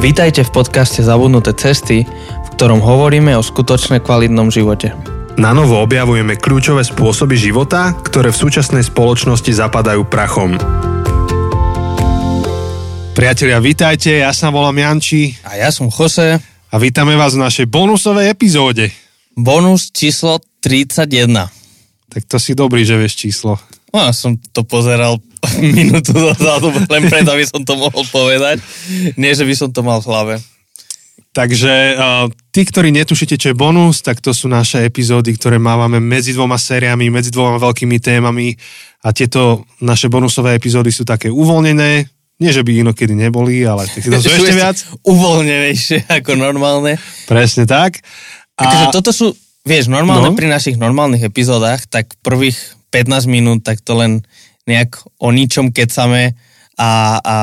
Vítajte v podcaste Zabudnuté cesty, v ktorom hovoríme o skutočne kvalitnom živote. Na novo objavujeme kľúčové spôsoby života, ktoré v súčasnej spoločnosti zapadajú prachom. Priatelia, vítajte, ja sa volám Janči A ja som Jose, a vítame vás v našej bonusovej epizóde. bonus číslo 31. Tak to si dobrý, že vieš číslo. No, ja som to pozeral minútu dozadu, len preto, aby som to mohol povedať. Nie, že by som to mal v hlave. Takže uh, tí, ktorí netušíte, čo je bonus, tak to sú naše epizódy, ktoré mávame medzi dvoma sériami, medzi dvoma veľkými témami a tieto naše bonusové epizódy sú také uvoľnené, nie, že by inokedy neboli, ale to sú ešte viac. Uvoľnenejšie ako normálne. Presne tak. A... Takže toto sú, vieš, normálne No. pri našich normálnych epizódach, tak prvých 15 minút, tak to len nejak o ničom kecame a, a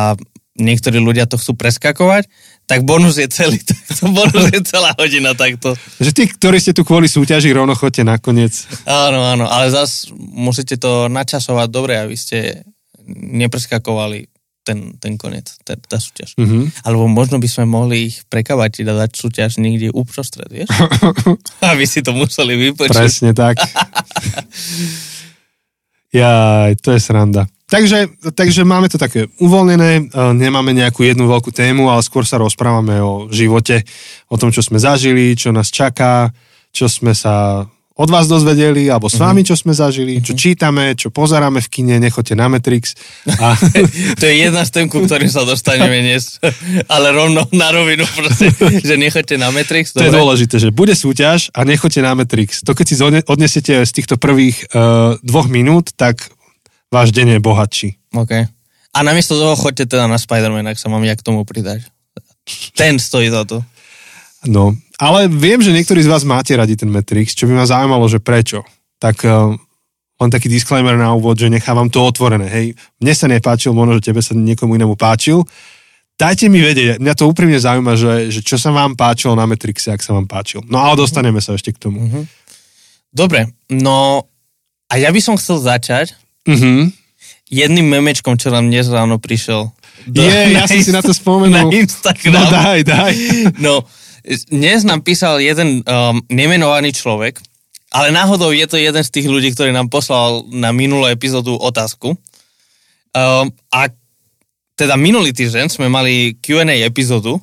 niektorí ľudia to chcú preskakovať, tak bonus je celý, tak to bonus je celá hodina takto. že tí, ktorí ste tu kvôli súťaži, rovno chodte nakoniec. Áno, áno, ale zas musíte to načasovať dobre, aby ste nepreskakovali ten, ten koniec, tá, tá súťaž. Mhm. Alebo možno by sme mohli ich prekavať a dať súťaž niekde uprostred, vieš? aby si to museli vypočuť. Presne tak. Ja, to je sranda. Takže, takže máme to také uvoľnené, e, nemáme nejakú jednu veľkú tému, ale skôr sa rozprávame o živote, o tom, čo sme zažili, čo nás čaká, čo sme sa od vás dozvedeli, alebo s vami, čo sme zažili, čo čítame, čo pozeráme v kine, nechoďte na Matrix. A, to je jedna z tém, ku ktorým sa dostaneme dnes. Ale rovno na rovinu proste, že nechoďte na Matrix. to je dobre? dôležité, že bude súťaž a nechoďte na Matrix. To keď si odnesiete z týchto prvých uh, dvoch minút, tak váš deň je bohatší. OK. A namiesto toho choďte teda na Spider-Man, ak sa mám ja k tomu pridať. Ten stojí za to. No, ale viem, že niektorí z vás máte radi ten Matrix, čo by ma zaujímalo, že prečo. Tak uh, len taký disclaimer na úvod, že nechávam to otvorené. Hej, mne sa nepáčil, možno, že tebe sa niekomu inému páčil. Dajte mi vedieť, mňa to úprimne zaujíma, že, že čo sa vám páčilo na Matrixe, ak sa vám páčil. No ale dostaneme sa ešte k tomu. Mhm. Dobre, no a ja by som chcel začať Uh-huh. jedným memečkom, čo nám dnes ráno prišiel. do- Je, ja som si na to spomenul. Na Instagram. No daj, daj. No, dnes nám písal jeden um, nemenovaný človek, ale náhodou je to jeden z tých ľudí, ktorý nám poslal na minulú epizódu otázku. Um, a teda minulý týždeň sme mali Q&A epizódu,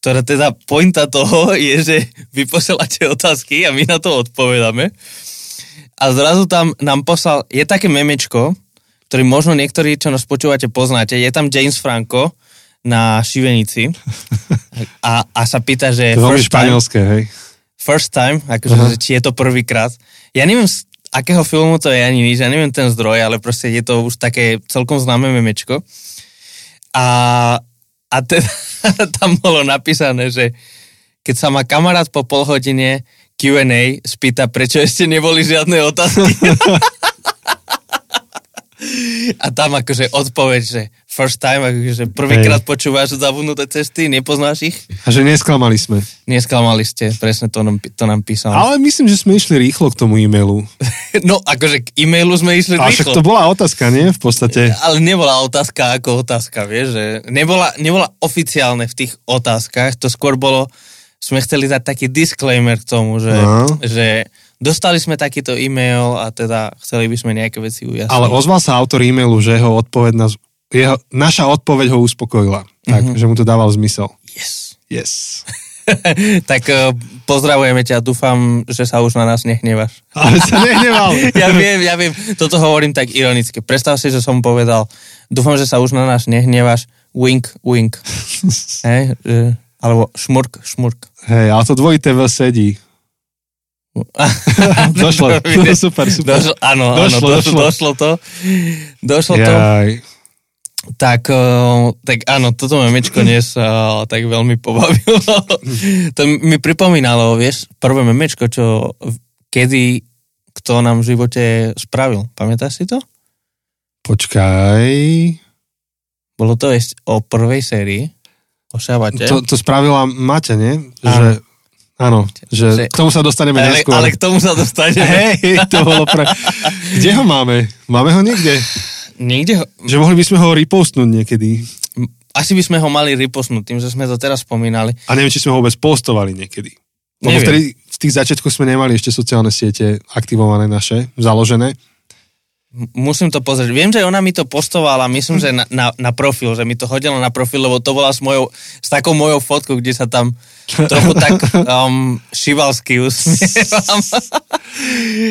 ktorá teda pointa toho je, že vy posielate otázky a my na to odpovedáme. A zrazu tam nám poslal, je také memečko, ktorý možno niektorí, čo nás počúvate, poznáte. Je tam James Franco na šivenici a, a sa pýta, že To veľmi first time, španielské, hej. first time, akože, že či je to prvýkrát. Ja neviem, z akého filmu to je ani nič, ja neviem ten zdroj, ale proste je to už také celkom známe memečko. A, a teda tam bolo napísané, že keď sa ma kamarát po pol hodine Q&A spýta, prečo ešte neboli žiadne otázky. A tam akože odpoveď, že first time, akože prvýkrát počúvaš zabudnuté cesty, nepoznáš ich? A že nesklamali sme. Nesklamali ste, presne to nám, to nám písal. Ale myslím, že sme išli rýchlo k tomu e-mailu. No, akože k e-mailu sme išli A však to bola otázka, nie? V podstate. Ale nebola otázka ako otázka, vieš, že nebola, nebola oficiálne v tých otázkach, to skôr bolo, sme chceli dať taký disclaimer k tomu, že, No. že dostali sme takýto e-mail a teda chceli by sme nejaké veci ujasniť. Ale ozval sa autor e-mailu, že jeho odpoveď nás, jeho, naša odpoveď ho uspokojila. Tak, Mhm. že mu to dával zmysel. Yes. Yes. tak eh, pozdravujeme ťa, dúfam, že sa už na nás nehnevaš. Ale sa nehneval. ja viem, ja viem, toto hovorím tak ironicky. Predstav si, že som povedal, dúfam, že sa už na nás nehnevaš, wink, wink. Hej, alebo šmurk, šmurk. Hej, ale to dvojité V sedí. Došlo. super, super. Došlo, áno, Došlo, áno, došlo, došlo. došlo to. Došlo to. Tak, eh, tak áno, toto memečko dnes eh, tak veľmi pobavilo. to mi pripomínalo, vieš, prvé memečko, čo kedy kto nám v živote spravil. Pamätáš si to? Počkaj. Bolo to ešte o prvej sérii, o šabate. To, to spravila Maťa, nie? Že, áno, že, Že- k tomu sa dostaneme ale, neskôr. ale k tomu sa dostane. Hej, to bolo pre... Kde ho máme? Máme ho niekde? Niekde Že mohli by sme ho repostnúť niekedy. asi by sme ho mali riposnúť tým, že sme to teraz spomínali. A neviem, či sme ho vôbec postovali niekedy. Lebo Neviem. vtedy v tých začiatkoch sme nemali ešte sociálne siete aktivované naše, založené. Musím to pozrieť. Viem, že ona mi to postovala, myslím, že na, na, na profil, že mi to hodilo na profil, lebo to bola s, mojou, s takou mojou fotkou, kde sa tam trochu tak um, šivalsky usmievam.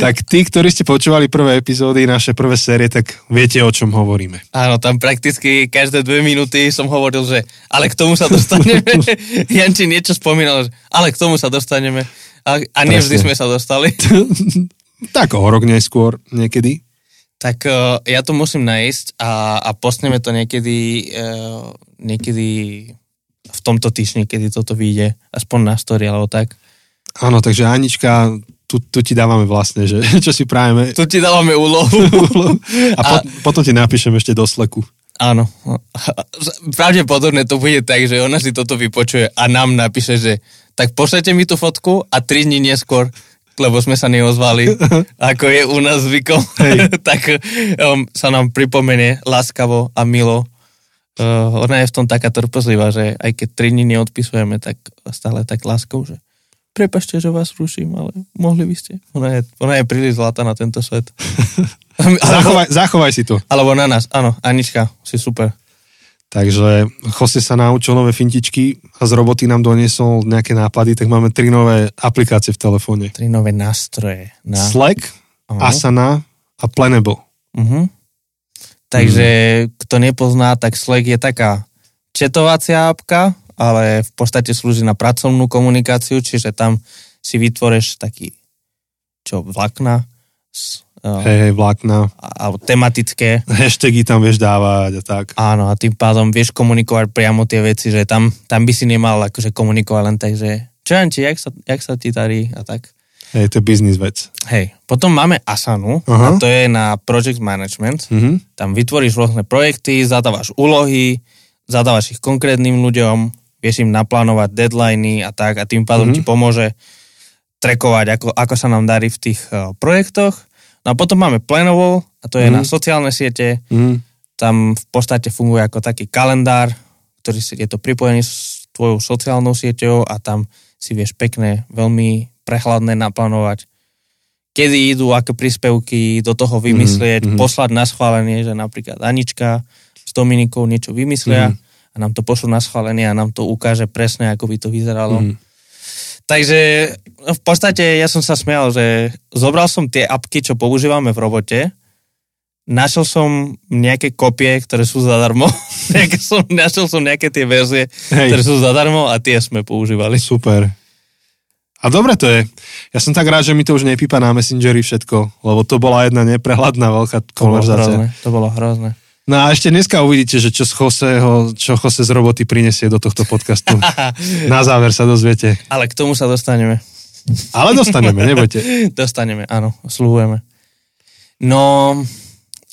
Tak tí, ktorí ste počúvali prvé epizódy, naše prvé série, tak viete, o čom hovoríme. Áno, tam prakticky každé dve minúty som hovoril, že ale k tomu sa dostaneme. Janči niečo spomínal, že ale k tomu sa dostaneme. A, a nie vždy Presne. sme sa dostali. tak o rok neskôr niekedy. Tak uh, ja to musím nájsť a, a postneme to niekedy, uh, niekedy v tomto týždni, kedy toto vyjde, aspoň na story alebo tak. Áno, takže Anička, tu, tu ti dávame vlastne, že čo si prajeme. Tu ti dávame úlohu. A, po, potom ti napíšem ešte do sleku. Áno. Pravdepodobne to bude tak, že ona si toto vypočuje a nám napíše, že tak pošlete mi tú fotku a tri dní neskôr, lebo sme sa neozvali, ako je u nás zvykom, tak um, sa nám pripomenie láskavo a milo. Uh, ona je v tom taká trpezlivá, že aj keď tri dní neodpisujeme, tak stále tak láskou, že prepašte, že vás ruším, ale mohli by ste. Ona je, ona je príliš zlatá na tento svet. Zachovaj, zachovaj si to. Alebo na nás, áno, Anička, si super. Takže Jose sa naučil nové fintičky a z roboty nám doniesol nejaké nápady, tak máme tri nové aplikácie v telefóne. Tri nové nástroje. Na... Slack, Aha. Asana a Planable. Uh-huh. Takže kto nepozná, tak Slack je taká četovacia apka, ale v podstate slúži na pracovnú komunikáciu, čiže tam si vytvoreš taký čo, vlákna s, Hej, hej, vlákna. alebo tematické. Hashtagy tam vieš dávať a tak. Áno, a tým pádom vieš komunikovať priamo tie veci, že tam, tam by si nemal akože komunikovať len tak, že čo Janči, jak sa, jak sa ti darí a tak. Hej, to je biznis vec. Hej, potom máme Asanu, Aha. a to je na project management. Mhm. Tam vytvoríš rôzne projekty, zadávaš úlohy, zadávaš ich konkrétnym ľuďom, vieš im naplánovať deadliny a tak a tým pádom Mhm. ti pomôže trekovať, ako, ako sa nám darí v tých uh, projektoch. No a potom máme Planable a to je Mhm. na sociálne siete. Mhm. Tam v podstate funguje ako taký kalendár, ktorý si, je to pripojený s tvojou sociálnou sieťou a tam si vieš pekne, veľmi prehľadne naplánovať, kedy idú, aké príspevky do toho vymyslieť, mhm. poslať na schválenie, že napríklad Anička s Dominikou niečo vymyslia Mhm. a nám to pošlú na schválenie a nám to ukáže presne, ako by to vyzeralo. Mhm. Takže no, v podstate ja som sa smial, že zobral som tie apky, čo používame v robote, našiel som nejaké kopie, ktoré sú zadarmo, som, našiel som nejaké tie verzie, Hej. ktoré sú zadarmo a tie sme používali. Super. A dobre to je. Ja som tak rád, že mi to už nepípa na Messengeri všetko, lebo to bola jedna neprehľadná veľká To bolo hrozné. konverzácia. To bolo hrozné. No a ešte dneska uvidíte, že čo z Joseho, čo Jose z roboty prinesie do tohto podcastu. Na záver sa dozviete. Ale k tomu sa dostaneme. Ale dostaneme, nebojte. Dostaneme, áno, slúhujeme. No,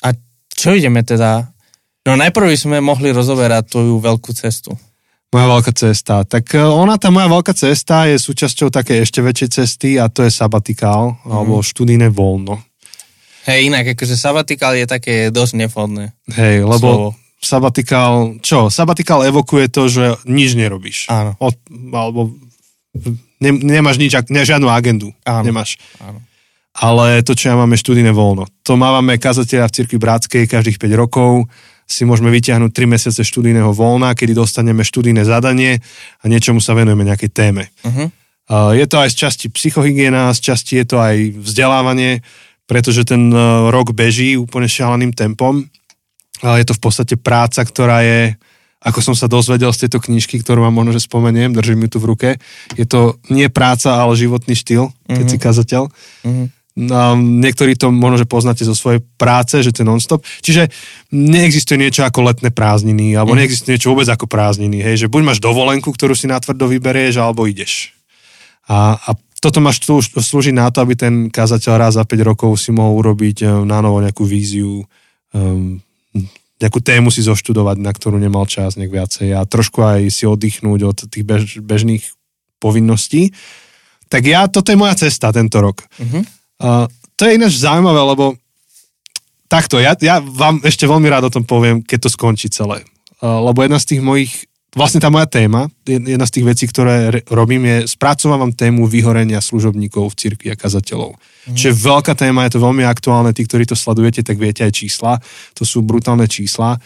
a čo ideme teda? No najprv by sme mohli rozoberať tvoju veľkú cestu. Moja veľká cesta. Tak e, ona, tá moja veľká cesta je súčasťou takej ešte väčšej cesty a to je sabatikál, Mhm. alebo študijné voľno. Hej, inak akože sabatikál je také dosť nevhodné. Hej, lebo Slovo. sabatikál, čo? Sabatikál evokuje to, že nič nerobíš. Áno. Od, alebo ne, nemáš nič, ne, žiadnu agendu. Áno. Nemáš. Áno. Ale to, čo ja máme študijné voľno. To máme kazatelia v Cirkvi Bratskej každých 5 rokov. Si môžeme vyťahnuť 3 mesiace študijného voľna, kedy dostaneme študijné zadanie a niečomu sa venujeme nejakej téme. Uh-huh. Uh, Je to aj z časti psychohygiena, z časti je to aj vzdelávanie, pretože ten uh, rok beží úplne šialeným tempom. Ale je to v podstate práca, ktorá je, ako som sa dozvedel z tejto knižky, ktorú vám možno, že spomeniem, držím ju tu v ruke, je to nie práca, ale životný štýl, keď Mhm. si kazateľ. Uh-huh. No, niektorí to možno, že poznáte zo svojej práce, že to je non-stop. Čiže neexistuje niečo ako letné prázdniny, alebo Mhm. neexistuje niečo vôbec ako prázdniny. Hej, že buď máš dovolenku, ktorú si natvrdo vyberieš, alebo ideš. A, a toto máš tu slúžiť na to, aby ten kazateľ raz za 5 rokov si mohol urobiť um, na novo nejakú víziu, um, nejakú tému si zoštudovať, na ktorú nemal čas nejak viacej a trošku aj si oddychnúť od tých bež, bežných povinností. Tak ja, toto je moja cesta tento rok. Uh-huh. Uh, to je ináč zaujímavé, lebo takto, ja, ja vám ešte veľmi rád o tom poviem, keď to skončí celé. lebo jedna z tých mojich, vlastne tá moja téma, jedna z tých vecí, ktoré robím, je spracovávam tému vyhorenia služobníkov v cirkvi a kazateľov. Mm. Čiže veľká téma, je to veľmi aktuálne, tí, ktorí to sledujete, tak viete aj čísla, to sú brutálne čísla.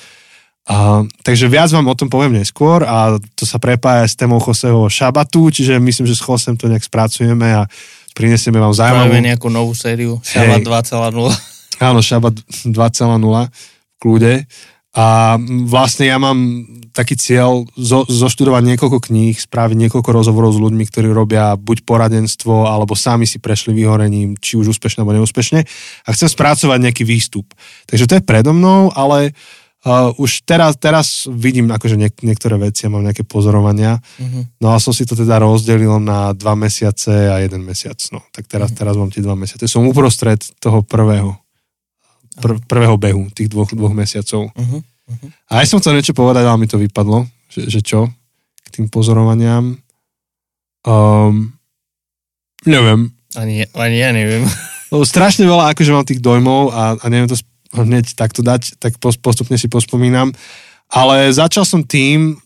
A, takže viac vám o tom poviem neskôr a to sa prepája s témou Joseho šabatu, čiže myslím, že s Josem to nejak spracujeme a prinesieme vám zaujímavú... Máme nejakú novú sériu, Šabat 2.0. Áno, Šabat 2.0 v kľude. A vlastne ja mám taký cieľ zo, zoštudovať niekoľko kníh, spraviť niekoľko rozhovorov s ľuďmi, ktorí robia buď poradenstvo, alebo sami si prešli vyhorením, či už úspešne alebo neúspešne. A chcem spracovať nejaký výstup. Takže to je predo mnou, ale uh, už teraz, teraz vidím akože niek- niektoré veci a mám nejaké pozorovania. Mm-hmm. No a som si to teda rozdelil na dva mesiace a jeden mesiac. No, tak teraz, mm-hmm. teraz mám tie dva mesiace. Som uprostred toho prvého pr- prvého behu, tých dvoch, dvoch mesiacov. Uh-huh, uh-huh. A aj som chcel niečo povedať, ale mi to vypadlo, že, že čo, k tým pozorovaniam. Um, neviem. Ani, ani ja neviem. Lebo strašne veľa akože mám tých dojmov a, a neviem to hneď takto dať, tak postupne si pospomínam. Ale začal som tým,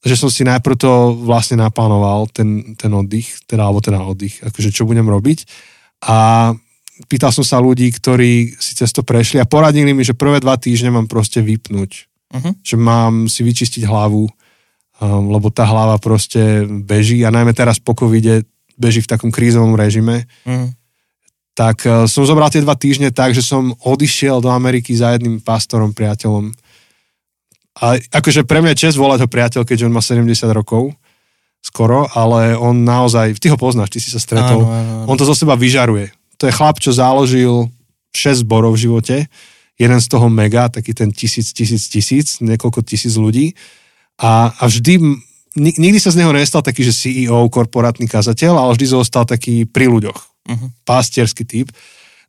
že som si najprv to vlastne naplánoval, ten, ten oddych, teda, alebo teda oddych, akože čo budem robiť. A pýtal som sa ľudí, ktorí si cez to prešli a poradili mi, že prvé dva týždne mám proste vypnúť. Uh-huh. Že mám si vyčistiť hlavu, um, lebo tá hlava proste beží a najmä teraz po covide beží v takom krízovom režime. Uh-huh. Tak uh, som zobral tie dva týždne tak, že som odišiel do Ameriky za jedným pastorom, priateľom. A akože pre mňa je čest volať ho priateľ, keďže on má 70 rokov skoro, ale on naozaj, ty ho poznáš, ty si sa stretol, áno, áno, áno. on to zo seba vyžaruje to je chlap, čo založil 6 zborov v živote, jeden z toho mega, taký ten tisíc, tisíc, tisíc, niekoľko tisíc ľudí a, a vždy, nikdy sa z neho nestal taký, že CEO, korporátny kazateľ, ale vždy zostal taký pri ľuďoch, uh-huh. pastierský typ.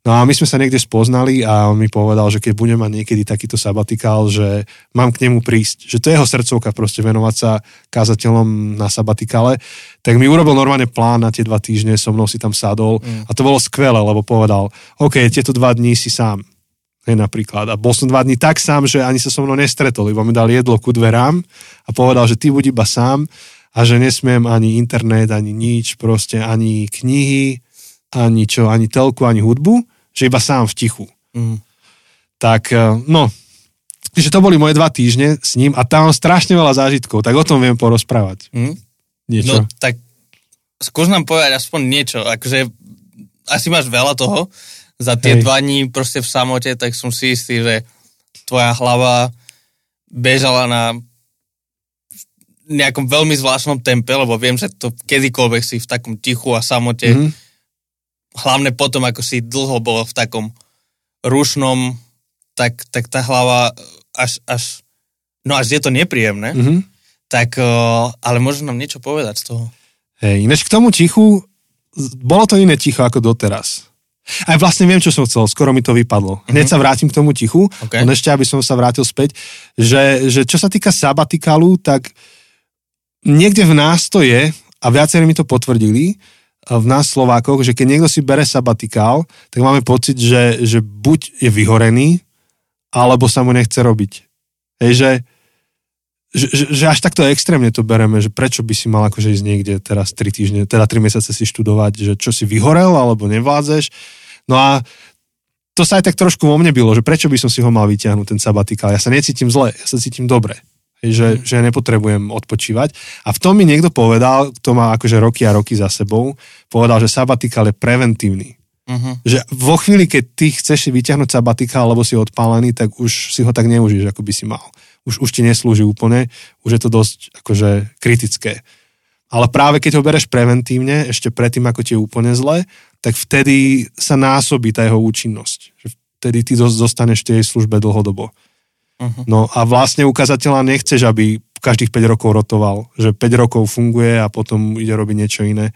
No a my sme sa niekde spoznali a on mi povedal, že keď budem mať niekedy takýto sabatikál, že mám k nemu prísť, že to je jeho srdcovka proste venovať sa kázateľom na sabatikále, tak mi urobil normálne plán na tie dva týždne, so mnou si tam sadol mm. a to bolo skvelé, lebo povedal, OK, tieto dva dní si sám. Hej, napríklad. A bol som dva dní tak sám, že ani sa so mnou nestretol, iba mi dal jedlo ku dverám a povedal, že ty buď iba sám a že nesmiem ani internet, ani nič, proste ani knihy, ani čo, ani telku, ani hudbu, že iba sám v tichu. Mm. Tak, e, no, že to boli moje dva týždne s ním a tam mám strašne veľa zážitkov, tak o tom viem porozprávať. Mm. Niečo. No, tak skús nám povedať aspoň niečo, akože asi máš veľa toho, za tie Hej. dva dní proste v samote, tak som si istý, že tvoja hlava bežala na nejakom veľmi zvláštnom tempe, lebo viem, že to kedykoľvek si v takom tichu a samote mm-hmm hlavne potom, ako si dlho bol v takom rušnom, tak, tak tá hlava až, až, no až je to nepríjemné, mm-hmm. tak, uh, ale možno nám niečo povedať z toho. Hej, ináč k tomu tichu, bolo to iné ticho ako doteraz. Aj vlastne viem, čo som chcel, skoro mi to vypadlo. Hneď mm-hmm. sa vrátim k tomu tichu, okay. ešte, aby som sa vrátil späť, že, že čo sa týka sabatikalu, tak niekde v nás to je, a viacerí mi to potvrdili, v nás Slovákoch, že keď niekto si bere sabatikál, tak máme pocit, že, že buď je vyhorený, alebo sa mu nechce robiť. Hej, že, že, že, že až takto extrémne to bereme, že prečo by si mal akože ísť niekde teraz 3 týždne, teda 3 mesiace si študovať, že čo si vyhorel, alebo nevládzeš. No a to sa aj tak trošku vo mne bylo, že prečo by som si ho mal vyťahnuť, ten sabatikál. Ja sa necítim zle, ja sa cítim dobre že, že nepotrebujem odpočívať. A v tom mi niekto povedal, kto má akože roky a roky za sebou, povedal, že sabatikál je preventívny. Uh-huh. Že vo chvíli, keď ty chceš vyťahnuť sabatikál, lebo si odpálený, tak už si ho tak neužiješ, ako by si mal. Už, už ti neslúži úplne, už je to dosť akože kritické. Ale práve keď ho bereš preventívne, ešte predtým, ako ti je úplne zle, tak vtedy sa násobí tá jeho účinnosť. Vtedy ty zostaneš v tej službe dlhodobo. Uh-huh. No a vlastne ukazateľa nechceš, aby každých 5 rokov rotoval, že 5 rokov funguje a potom ide robiť niečo iné.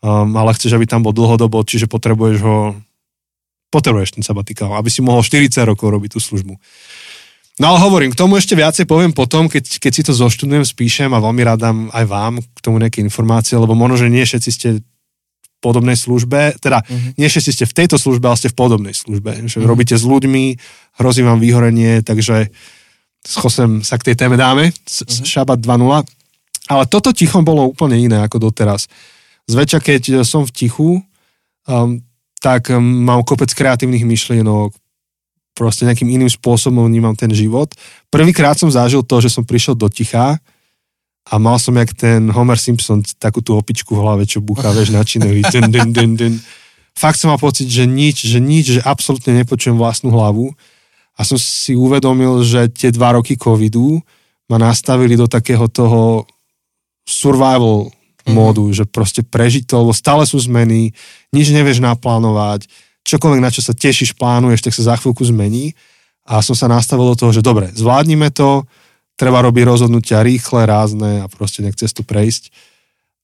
Um, ale chceš, aby tam bol dlhodobo, čiže potrebuješ ho potrebuješ ten sabatikál, aby si mohol 40 rokov robiť tú službu. No ale hovorím, k tomu ešte viacej poviem potom, keď, keď si to zoštudujem, spíšem a veľmi rád dám aj vám k tomu nejaké informácie, lebo možno, že nie všetci ste podobnej službe, teda uh-huh. nie všetci ste v tejto službe, ale ste v podobnej službe. Že uh-huh. robíte s ľuďmi, hrozí vám vyhorenie, takže s Chosem sa k tej téme dáme, mm-hmm. Šabat 2.0. Ale toto ticho bolo úplne iné ako doteraz. Zväčša, keď som v tichu, um, tak um, mám kopec kreatívnych myšlienok, proste nejakým iným spôsobom vnímam ten život. Prvýkrát som zažil to, že som prišiel do ticha a mal som jak ten Homer Simpson, takú tú opičku v hlave, čo búcha, vieš, načínajú. Dun, dun, dun, dun. Fakt som mal pocit, že nič, že nič, že absolútne nepočujem vlastnú hlavu a som si uvedomil, že tie dva roky covidu ma nastavili do takého toho survival mm-hmm. módu, že proste prežiť to, lebo stále sú zmeny, nič nevieš naplánovať, čokoľvek, na čo sa tešíš, plánuješ, tak sa za chvíľku zmení. A som sa nastavil do toho, že dobre, zvládnime to, treba robiť rozhodnutia rýchle, rázne a proste nech cez to prejsť.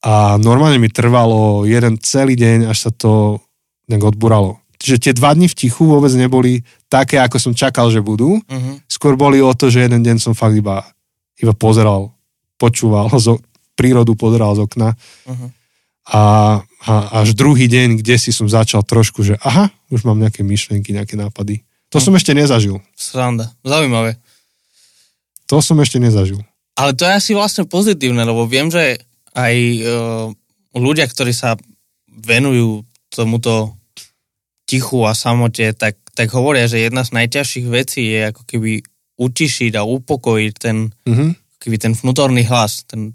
A normálne mi trvalo jeden celý deň, až sa to nejak odburalo. Čiže tie dva dni v tichu vôbec neboli také, ako som čakal, že budú. Uh-huh. Skôr boli o to, že jeden deň som fakt iba, iba pozeral, počúval, zo, prírodu pozeral z okna. Uh-huh. A a až druhý deň, kde si som začal trošku, že aha, už mám nejaké myšlienky, nejaké nápady. To hm. som ešte nezažil. Sranda, zaujímavé. To som ešte nezažil. Ale to je asi vlastne pozitívne, lebo viem, že aj uh, ľudia, ktorí sa venujú tomuto tichu a samote, tak, tak hovoria, že jedna z najťažších vecí je ako keby utišiť a upokojiť ten, mm-hmm. keby ten vnútorný hlas, ten,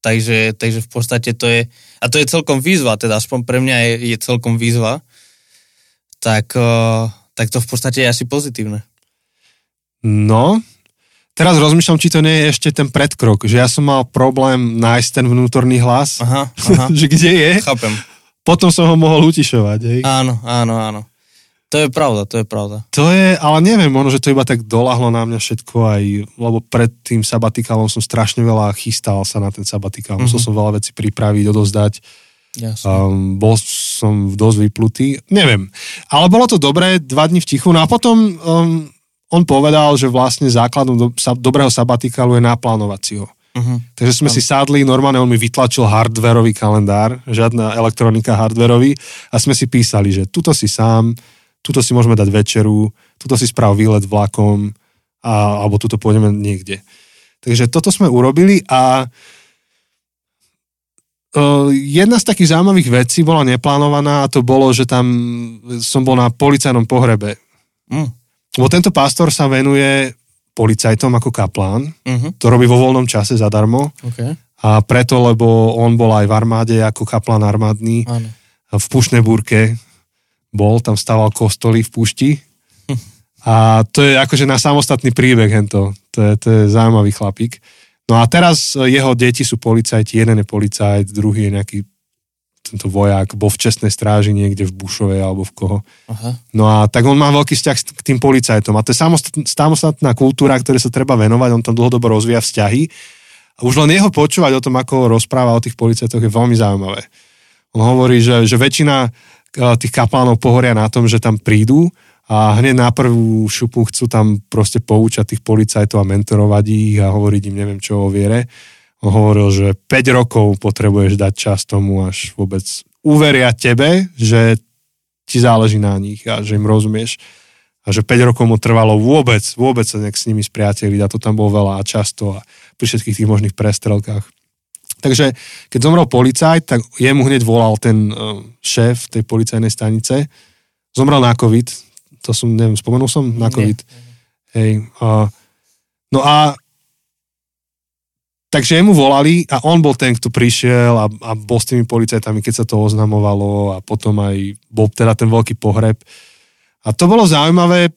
Takže, takže v podstate to je, a to je celkom výzva, teda aspoň pre mňa je, je celkom výzva, tak, uh, tak to v podstate je asi pozitívne. No, teraz rozmýšľam, či to nie je ešte ten predkrok, že ja som mal problém nájsť ten vnútorný hlas, aha, aha. že kde je. Chápem. Potom som ho mohol utišovať. Hej. Áno, áno, áno. To je pravda, to je pravda. To je, ale neviem, možno, že to iba tak dolahlo na mňa všetko aj, lebo pred tým sabatikalom som strašne veľa chystal sa na ten sabatikál, mm-hmm. musel som veľa vecí pripraviť, odozdať. Um, bol som dosť vyplutý, neviem. Ale bolo to dobré, dva dní v tichu, no a potom um, on povedal, že vlastne základom do, sa, dobrého sabatikálu je naplánovať si ho. Uh-huh. Takže sme um. si sadli, normálne on mi vytlačil hardverový kalendár, žiadna elektronika hardverový a sme si písali, že tuto si sám, tuto si môžeme dať večeru, tuto si sprav výlet vlakom, a, alebo tuto pôjdeme niekde. Takže toto sme urobili a uh, jedna z takých zaujímavých vecí bola neplánovaná a to bolo, že tam som bol na policajnom pohrebe. Mm. Lebo tento pastor sa venuje policajtom ako kaplán. Uh-huh. To robí vo voľnom čase zadarmo. Okay. A preto, lebo on bol aj v armáde ako kaplán armádny. Ano. V Pušnej búrke bol, tam stával kostoly v púšti. A to je akože na samostatný príbeh hento. To je, to je zaujímavý chlapík. No a teraz jeho deti sú policajti, jeden je policajt, druhý je nejaký tento vojak, bol v čestnej stráži niekde v Bušovej alebo v koho. Aha. No a tak on má veľký vzťah k tým policajtom a to je samostatná kultúra, ktoré sa treba venovať, on tam dlhodobo rozvíja vzťahy. A už len jeho počúvať o tom, ako rozpráva o tých policajtoch je veľmi zaujímavé. On hovorí, že, že väčšina tých kaplánov pohoria na tom, že tam prídu a hneď na prvú šupu chcú tam proste poučať tých policajtov a mentorovať ich a hovoriť im neviem čo o viere. Hovoril, že 5 rokov potrebuješ dať čas tomu, až vôbec uveria tebe, že ti záleží na nich a že im rozumieš. A že 5 rokov mu trvalo vôbec, vôbec sa nejak s nimi spriateliť a to tam bolo veľa a často a pri všetkých tých možných prestrelkách. Takže keď zomrel policajt, tak jemu hneď volal ten uh, šéf tej policajnej stanice. Zomrel na COVID, to som, neviem, spomenul som? Na COVID. Nie. Hej. Uh, no a Takže jemu volali a on bol ten, kto prišiel a, a bol s tými policajtami, keď sa to oznamovalo a potom aj bol teda ten veľký pohreb. A to bolo zaujímavé.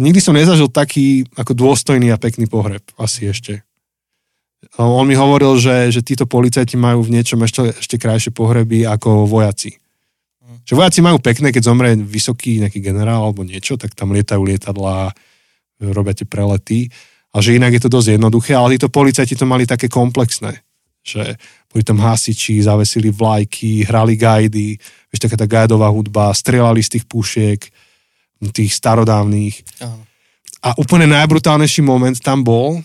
Nikdy som nezažil taký ako dôstojný a pekný pohreb. Asi ešte. On mi hovoril, že, že títo policajti majú v niečom ešte, ešte krajšie pohreby ako vojaci. Že vojaci majú pekné, keď zomrie vysoký nejaký generál alebo niečo, tak tam lietajú lietadlá, robia tie prelety. A že inak je to dosť jednoduché, ale títo policajti to mali také komplexné. Že boli tam hasiči, zavesili vlajky, hrali gajdy, vieš, taká tá gajdová hudba, strelali z tých pušiek, tých starodávnych. Aha. A úplne najbrutálnejší moment tam bol,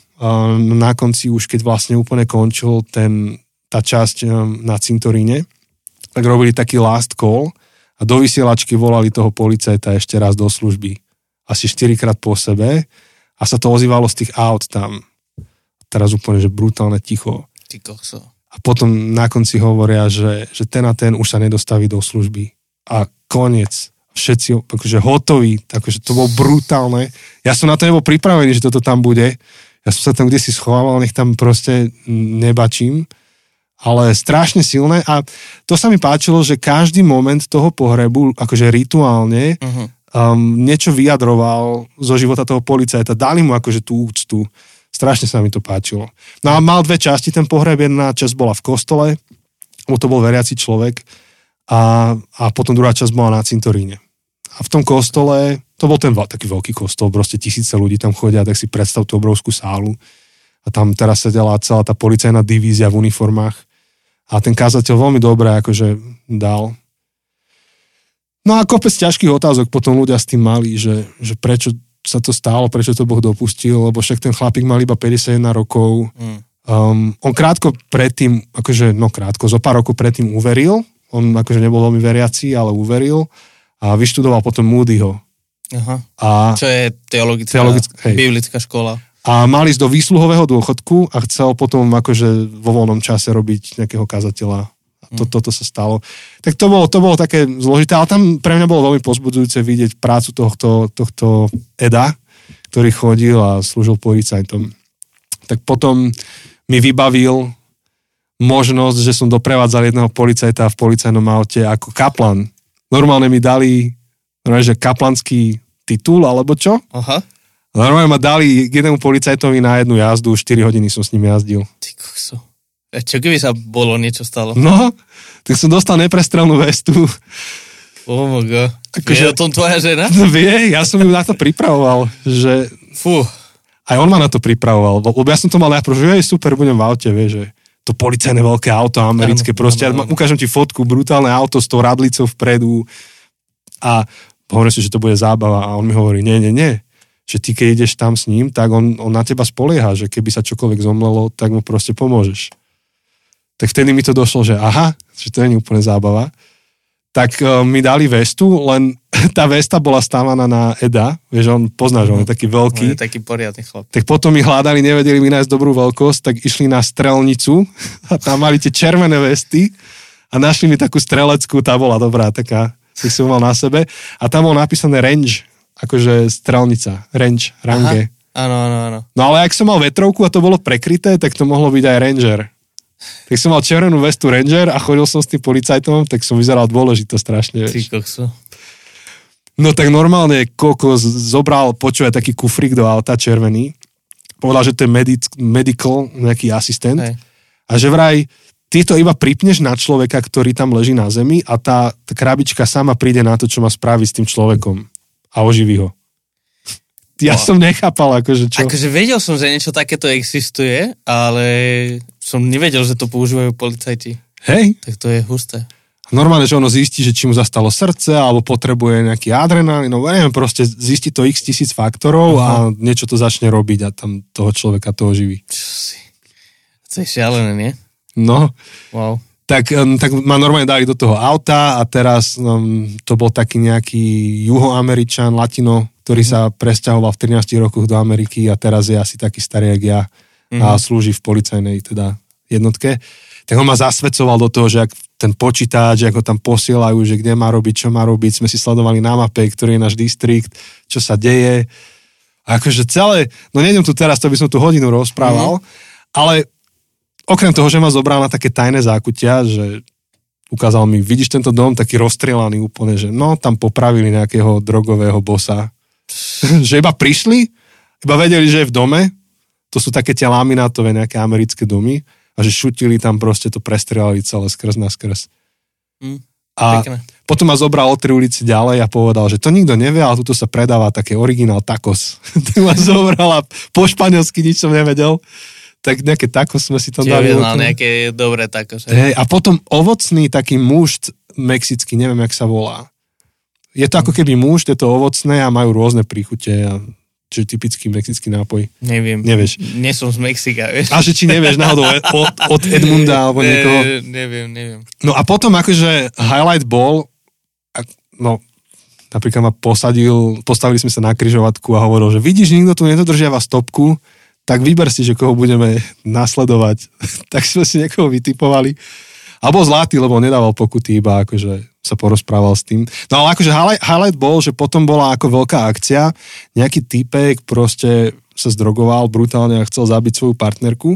na konci už, keď vlastne úplne končil ten, tá časť na cintoríne, tak robili taký last call a do vysielačky volali toho policajta ešte raz do služby. Asi 4 krát po sebe a sa to ozývalo z tých aut tam. Teraz úplne, že brutálne ticho. Ty kokso. A potom na konci hovoria, že, že ten a ten už sa nedostaví do služby. A koniec. Všetci akože hotoví, takže to bolo brutálne. Ja som na to nebol pripravený, že toto tam bude. Ja som sa tam kde si schovával, nech tam proste nebačím. Ale strašne silné a to sa mi páčilo, že každý moment toho pohrebu, akože rituálne, uh-huh. Um, niečo vyjadroval zo života toho policajta. Dali mu akože tú úctu. Strašne sa mi to páčilo. No a mal dve časti ten pohreb. Jedna časť bola v kostole, lebo to bol veriaci človek a, a potom druhá časť bola na cintoríne. A v tom kostole, to bol ten taký veľký kostol, proste tisíce ľudí tam chodia, tak si predstav tú obrovskú sálu. A tam teraz sedela celá tá policajná divízia v uniformách. A ten kázateľ veľmi dobre akože dal. No a kopec ťažkých otázok potom ľudia s tým mali, že, že prečo sa to stalo, prečo to Boh dopustil, lebo však ten chlapík mal iba 51 rokov. Mm. Um, on krátko predtým, akože, no krátko, zo pár rokov predtým uveril, on akože nebol veľmi veriaci, ale uveril a vyštudoval potom Moodyho. Aha. A, Čo je teologická, teologická hej. biblická škola. A mal ísť do výsluhového dôchodku a chcel potom akože vo voľnom čase robiť nejakého kazateľa to, toto sa stalo. Tak to bolo, to bolo také zložité, ale tam pre mňa bolo veľmi pozbudzujúce vidieť prácu tohto, tohto Eda, ktorý chodil a slúžil policajtom. Tak potom mi vybavil možnosť, že som doprevádzal jedného policajta v policajnom aute ako kaplan. Normálne mi dali normálne, že kaplanský titul, alebo čo? Aha. Normálne ma dali jednému policajtovi na jednu jazdu, 4 hodiny som s ním jazdil. Ty kokso. A čo keby sa bolo niečo stalo? No, tak som dostal neprestrelnú vestu. Oh my god. Akože, je o tom tvoja žena? No vie, ja som ju na to pripravoval, že... Fú. Aj on ma na to pripravoval, lebo ja som to mal najprv, že je super, budem v aute, vieš, že to policajné veľké auto americké, ano, proste, ano, ano. ukážem ti fotku, brutálne auto s tou radlicou vpredu a hovorím si, že to bude zábava a on mi hovorí, nie, nie, nie, že ty keď ideš tam s ním, tak on, on na teba spolieha, že keby sa čokoľvek zomlelo, tak mu proste pomôžeš tak vtedy mi to došlo, že aha, že to nie je úplne zábava. Tak uh, mi dali vestu, len tá vesta bola stávaná na Eda, vieš, on poznáš, on je taký veľký. On je taký poriadny chlap. Tak potom mi hľadali, nevedeli mi nájsť dobrú veľkosť, tak išli na strelnicu a tam mali tie červené vesty a našli mi takú streleckú, tá bola dobrá, taká, si som mal na sebe a tam bolo napísané range, akože strelnica, range, range. Áno, áno, áno. No ale ak som mal vetrovku a to bolo prekryté, tak to mohlo byť aj ranger. Tak som mal červenú vestu Ranger a chodil som s tým policajtom, tak som vyzeral dôležito strašne. Ty kokso. No tak normálne Koko zobral, počúvaj, taký kufrík do auta červený. Povedal, že to je medic, medical, nejaký asistent. Hej. A že vraj, ty to iba pripneš na človeka, ktorý tam leží na zemi a tá, tá krabička sama príde na to, čo má spraviť s tým človekom a oživí ho. Ja no. som nechápal, akože čo. Akože vedel som, že niečo takéto existuje, ale som nevedel, že to používajú policajti. Hej. Tak to je husté. Normálne, že ono zistí, že či mu zastalo srdce, alebo potrebuje nejaký adrenalín, no neviem, proste zistí to x tisíc faktorov Aha. a niečo to začne robiť a tam toho človeka to oživí. Čo si? To je šialené, nie? No. Wow. Tak, tak ma normálne dali do toho auta a teraz um, to bol taký nejaký juhoameričan, latino, ktorý mm-hmm. sa presťahoval v 13 rokoch do Ameriky a teraz je asi taký starý, jak ja a slúži v policajnej teda jednotke, tak on ma zasvedcoval do toho, že ak ten počítač, ako tam posielajú, že kde má robiť, čo má robiť, sme si sledovali na mape, ktorý je náš distrikt, čo sa deje. A akože celé, no nejdem tu teraz, to by som tu hodinu rozprával, mm-hmm. ale okrem toho, že ma zobral na také tajné zákutia, že ukázal mi, vidíš tento dom, taký rozstrelaný úplne, že no, tam popravili nejakého drogového bosa. že iba prišli, iba vedeli, že je v dome, to sú také tie laminátové nejaké americké domy a že šutili tam proste to prestrelali celé skrz na skrz. Mm, a pekne. potom ma zobral o tri ulici ďalej a povedal, že to nikto nevie, ale tuto sa predáva také originál tacos. tak ma zobral a po španielsky nič som nevedel. Tak nejaké tacos sme si tam dali. Čiže nejaké dobré tacos. Hej, a potom ovocný taký muž mexický, neviem, jak sa volá. Je to ako keby muž, je to ovocné a majú rôzne príchute a Čiže typický mexický nápoj. Neviem. Nevieš. Nie som z Mexika, vieš. A že či nevieš náhodou od, od Edmunda alebo ne, niekoho. Neviem, neviem. No a potom akože highlight bol, no napríklad ma posadil, postavili sme sa na kryžovatku a hovoril, že vidíš, nikto tu nedodržiava stopku, tak vyber si, že koho budeme nasledovať. tak sme si niekoho vytipovali. A zlatý, lebo nedával pokuty, iba akože sa porozprával s tým. No ale akože highlight bol, že potom bola ako veľká akcia, nejaký typek proste sa zdrogoval brutálne a chcel zabiť svoju partnerku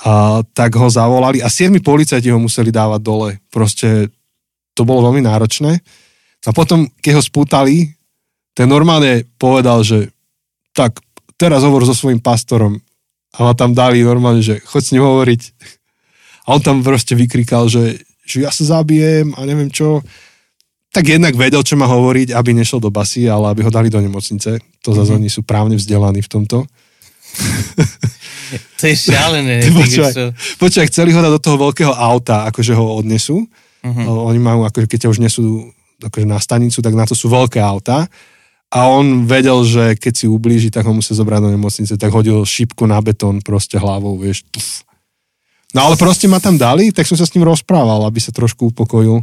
a tak ho zavolali a siedmi policajti ho museli dávať dole. Proste to bolo veľmi náročné. A potom, keď ho spútali, ten normálne povedal, že tak teraz hovor so svojím pastorom. A ma tam dali normálne, že choď s ním hovoriť. A on tam proste vykrikal, že, že ja sa zabijem a neviem čo. Tak jednak vedel, čo má hovoriť, aby nešiel do basy, ale aby ho dali do nemocnice. To zase mm-hmm. oni sú právne vzdelaní v tomto. To je šialené. počúvaj, počúvaj, chceli ho dať do toho veľkého auta, akože ho odnesú. Uh-huh. Oni majú, akože keď ťa už nesú akože na stanicu, tak na to sú veľké auta. A on vedel, že keď si ublíži, tak ho musí zobrať do nemocnice, tak hodil šipku na betón proste hlavou, vieš. Tuf. No ale proste ma tam dali, tak som sa s ním rozprával, aby sa trošku upokojil.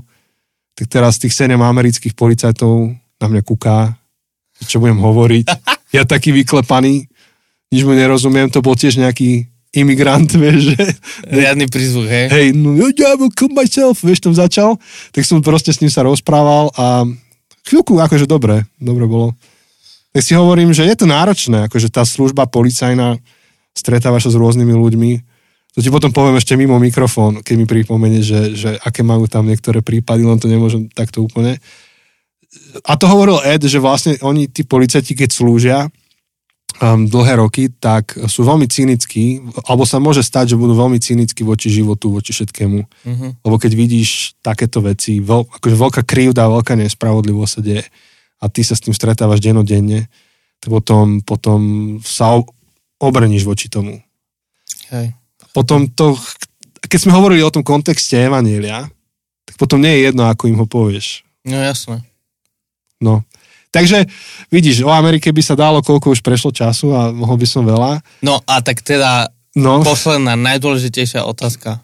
Tak teraz tých sedem amerických policajtov na mňa kúká, čo budem hovoriť. Ja taký vyklepaný, nič mu nerozumiem, to bol tiež nejaký imigrant, vieš, že... Riadny prízvuk, hej? Hej, no, will kill myself, vieš, tam začal. Tak som proste s ním sa rozprával a chvíľku, akože dobre, dobre bolo. Tak si hovorím, že je to náročné, akože tá služba policajná, stretávaš sa s rôznymi ľuďmi. To ti potom poviem ešte mimo mikrofón, keď mi pripomenie, že, že aké majú tam niektoré prípady, len to nemôžem takto úplne. A to hovoril Ed, že vlastne oni, tí policajti, keď slúžia, um, dlhé roky, tak sú veľmi cynickí, alebo sa môže stať, že budú veľmi cynickí voči životu, voči všetkému. Uh-huh. Lebo keď vidíš takéto veci, veľ, akože veľká krivda, veľká nespravodlivosť sa deje a ty sa s tým stretávaš denodenne, tak potom, potom sa obrníš voči tomu. Hej. Potom to, keď sme hovorili o tom kontexte Evanielia, tak potom nie je jedno, ako im ho povieš. No jasné. No. Takže vidíš, o Amerike by sa dalo, koľko už prešlo času a mohol by som veľa. No a tak teda no. posledná, najdôležitejšia otázka.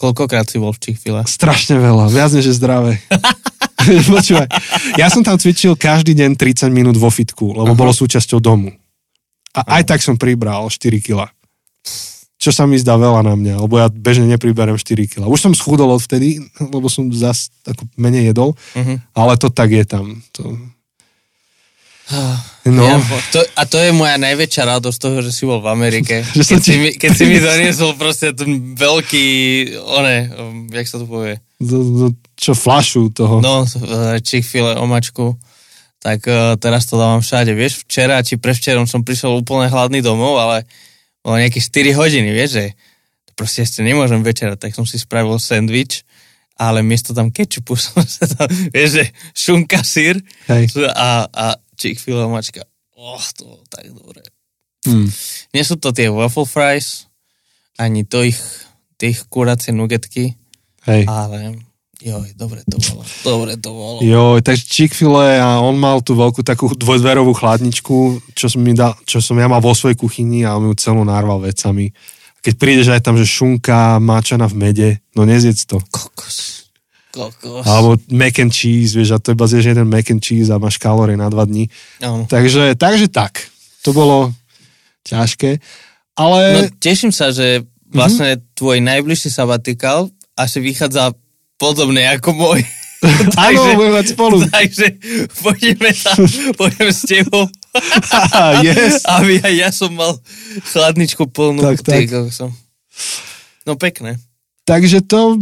Koľkokrát si bol v Chick-fil-A? Strašne veľa, viac než je zdravé. Počúvaj, ja som tam cvičil každý deň 30 minút vo fitku, lebo Aha. bolo súčasťou domu. A Aha. aj tak som pribral 4 kila. Čo sa mi zdá veľa na mňa, lebo ja bežne nepriberem 4 kila. Už som schudol odvtedy, lebo som zase menej jedol, uh-huh. ale to tak je tam. To, No. Ja, to, a to je moja najväčšia radosť toho, že si bol v Amerike. keď, si mi, keď si mi doniesol proste ten veľký, one, um, jak sa to povie? Do, do, čo, flašu toho. No, Chick-fil-A, omačku. Tak uh, teraz to dávam všade. Vieš, včera či prevčerom som prišiel úplne hladný domov, ale bolo nejaké 4 hodiny, vieš, že proste ešte nemôžem večera, tak som si spravil sandwich ale miesto tam kečupu som sa tam, vieš, že šunka, sír a, a Chick-fil-A mačka. Oh, to tak dobre. Hmm. Nie sú to tie waffle fries, ani to ich, tých kuracie nugetky, Hej. ale joj, dobre to bolo, dobre to bolo. Joj, takže Chick-fil-A a on mal tú veľkú takú dvojdverovú chladničku, čo som, mi dal, čo som ja mal vo svojej kuchyni a on ju celú narval vecami. Keď prídeš aj tam, že šunka máčana v mede, no nezjedz to. Kokos. Kokos. Alebo mac and cheese, vieš, a to iba zješ jeden mac and cheese a máš kalórie na dva dní. Takže, takže tak. To bolo ťažké. Ale... No, teším sa, že vlastne mm-hmm. tvoj najbližší sabatikál asi vychádza podobne ako môj. Áno, budeme mať spolu. Takže pôjdeme, sa, pôjdeme s tebou. yes. Aby aj ja som mal chladničku plnú. Tak, tak. Som. No pekné. Takže to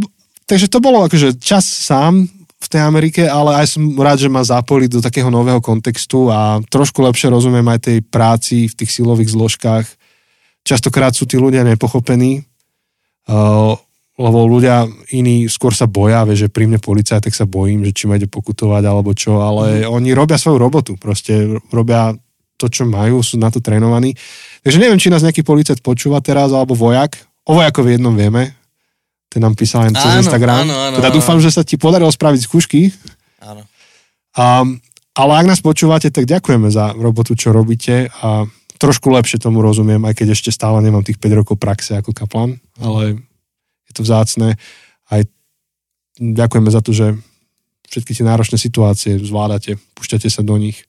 Takže to bolo akože čas sám v tej Amerike, ale aj som rád, že ma zapoli do takého nového kontextu a trošku lepšie rozumiem aj tej práci v tých silových zložkách. Častokrát sú tí ľudia nepochopení, uh, lebo ľudia iní skôr sa boja, vie, že pri mne policaj, tak sa bojím, že či ma ide pokutovať alebo čo, ale mm. oni robia svoju robotu, proste robia to, čo majú, sú na to trénovaní. Takže neviem, či nás nejaký policajt počúva teraz, alebo vojak. O vojakovi jednom vieme, ten nám písal len cez áno, Instagram. Áno, áno, teda dúfam, že sa ti podarilo spraviť skúšky. Áno. Um, ale ak nás počúvate, tak ďakujeme za robotu, čo robíte a trošku lepšie tomu rozumiem, aj keď ešte stále nemám tých 5 rokov praxe ako kaplan, ale je to vzácne. Aj ďakujeme za to, že všetky tie náročné situácie zvládate, púšťate sa do nich.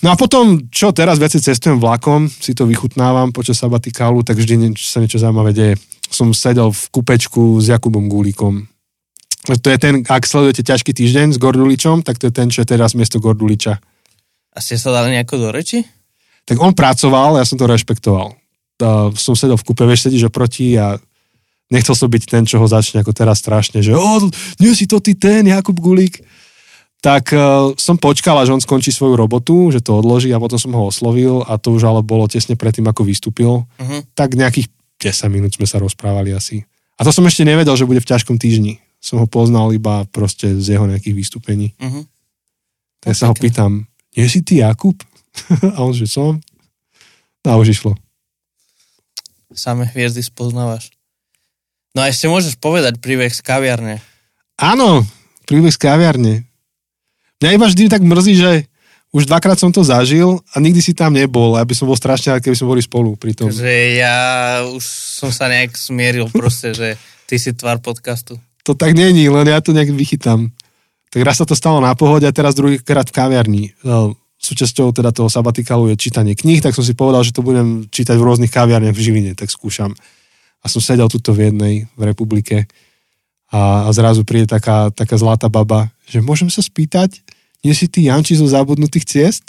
No a potom, čo teraz viacej cestujem vlakom, si to vychutnávam počas sabatikálu, tak vždy sa niečo zaujímavé deje. Som sedel v kupečku s Jakubom Gulíkom. To je ten, ak sledujete ťažký týždeň s Gorduličom, tak to je ten, čo je teraz miesto Gorduliča. A ste sa dali nejako do reči? Tak on pracoval, ja som to rešpektoval. Uh, som sedel v kúpe, vieš, sedíš oproti a nechcel som byť ten, čo ho začne ako teraz strašne, že o, nie si to ty ten, Jakub Gulík tak uh, som počkal, až on skončí svoju robotu, že to odloží a potom som ho oslovil a to už ale bolo tesne predtým, ako vystúpil. Uh-huh. Tak nejakých 10 minút sme sa rozprávali asi. A to som ešte nevedel, že bude v ťažkom týždni. Som ho poznal iba proste z jeho nejakých vystúpení. Uh-huh. Tak sa ho pýtam, nie si ty Jakub? a on, že som. A už išlo. Same hviezdy spoznávaš. No a ešte môžeš povedať príbeh z kaviarne. Áno, príbeh z kaviarne. Mňa iba vždy tak mrzí, že už dvakrát som to zažil a nikdy si tam nebol, aby som bol strašne keby sme boli spolu pri tom. Že ja už som sa nejak smieril proste, že ty si tvár podcastu. To tak není, len ja to nejak vychytám. Tak raz sa to stalo na pohode a teraz druhýkrát v kaviarni. No, súčasťou teda toho sabatikalu je čítanie kníh, tak som si povedal, že to budem čítať v rôznych kaviarniach v Žiline, tak skúšam. A som sedel tuto v jednej v republike a, a zrazu príde taká, taká zlatá baba, že môžem sa spýtať, nie si ty Janči zo zabudnutých ciest?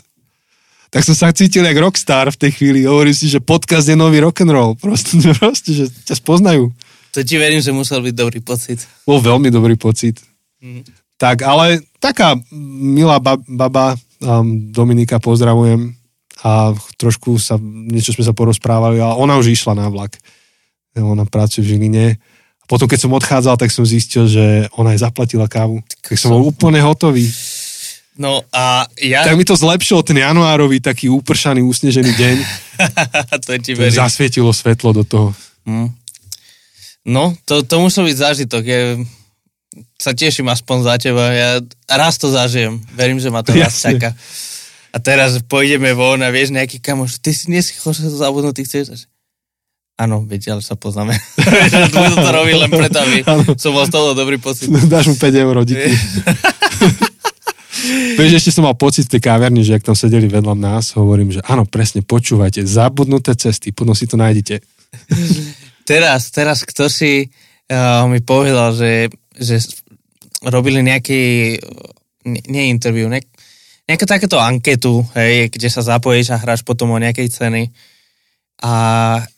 Tak som sa cítil jak rockstar v tej chvíli. Hovorím si, že podcast je nový rock'n'roll. Proste, proste, že ťa spoznajú. To ti verím, že musel byť dobrý pocit. Bol veľmi dobrý pocit. Mm. Tak, ale taká milá baba, um, Dominika, pozdravujem. A trošku sa, niečo sme sa porozprávali, ale ona už išla na vlak. Ona pracuje v Žiline potom, keď som odchádzal, tak som zistil, že ona aj zaplatila kávu. Tak som bol úplne hotový. No a ja... Tak mi to zlepšilo ten januárový taký úpršaný, usnežený deň. to ti to zasvietilo svetlo do toho. Mm. No, to, to musel byť zážitok. Ja sa teším aspoň za teba. Ja raz to zažijem. Verím, že ma to raz čaká. A teraz pôjdeme von a vieš, nejaký kamoš, ty si nie si zabudnutý, chceš? Áno, veď, ale sa poznáme. Budú to robiť len preto, aby som mal toho dobrý pocit. Dáš mu 5 eur, díky. Vieš, ešte som mal pocit v tej káverne, že ak tam sedeli vedľa nás, hovorím, že áno, presne, počúvajte, zabudnuté cesty, potom si to nájdete. teraz, teraz kto si uh, mi povedal, že, že robili nejaký, nie, nie interview, ne, nejakú takéto anketu, hej, kde sa zapojíš a hráš potom o nejakej ceny a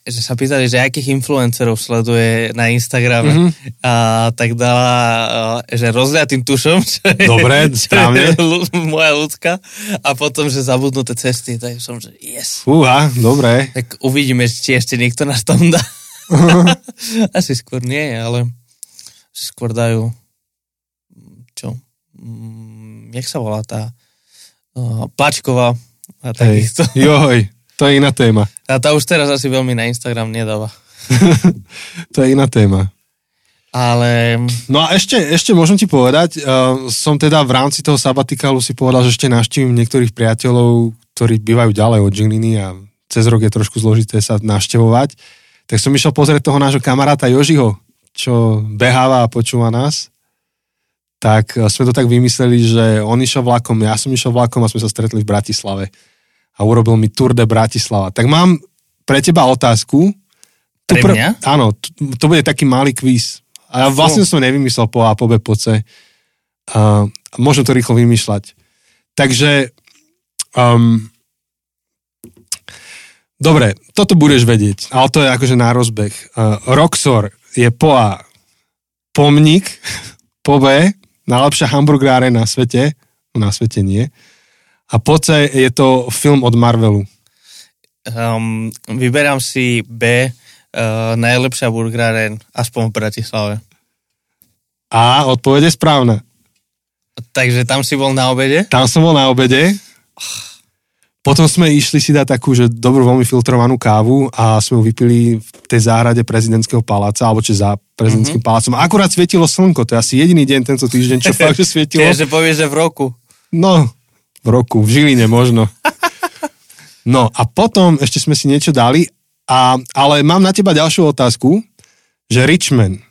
že sa pýtali, že akých influencerov sleduje na Instagrame mm-hmm. a tak dala, že rozliatým tušom, čo je, Dobre, správne. moja ľudská a potom, že zabudnuté cesty, tak som, že yes. Uha, dobre. Tak uvidíme, či ešte niekto nás tam dá. Asi skôr nie, ale skôr dajú čo? Mm, jak sa volá tá uh, Plačková a takisto. Joj, to je iná téma. A tá už teraz asi veľmi na Instagram nedáva. to je iná téma. Ale... No a ešte, ešte môžem ti povedať, uh, som teda v rámci toho sabatikalu si povedal, že ešte navštívim niektorých priateľov, ktorí bývajú ďalej od Žiliny a cez rok je trošku zložité sa navštevovať. Tak som išiel pozrieť toho nášho kamaráta Jožiho, čo beháva a počúva nás. Tak uh, sme to tak vymysleli, že on išiel vlakom, ja som išiel vlakom a sme sa stretli v Bratislave a urobil mi Tour de Bratislava. Tak mám pre teba otázku. Pre pr- mňa? Áno, to, to bude taký malý kvíz. A ja vlastne som nevymyslel po A, po B, po C. Uh, môžem to rýchlo vymýšľať. Takže um, dobre, toto budeš vedieť, ale to je akože na rozbeh. Uh, Roxor je po A pomník, po B najlepšia hamburgeráre na svete, no na svete nie, a po C je to film od Marvelu. Um, vyberám si B, uh, najlepšia burgeráren, aspoň v Bratislave. A odpovede správna. Takže tam si bol na obede? Tam som bol na obede. Potom sme išli si dať takú, že dobrú, veľmi filtrovanú kávu a sme ju vypili v tej záhrade prezidentského paláca, alebo či za prezidentským mm-hmm. palácom. Akurát svietilo slnko, to je asi jediný deň tento týždeň, čo fakt, že svietilo. Čiže povieš, že v roku. No, v roku, v Žiline možno. No a potom ešte sme si niečo dali, a, ale mám na teba ďalšiu otázku, že Richmond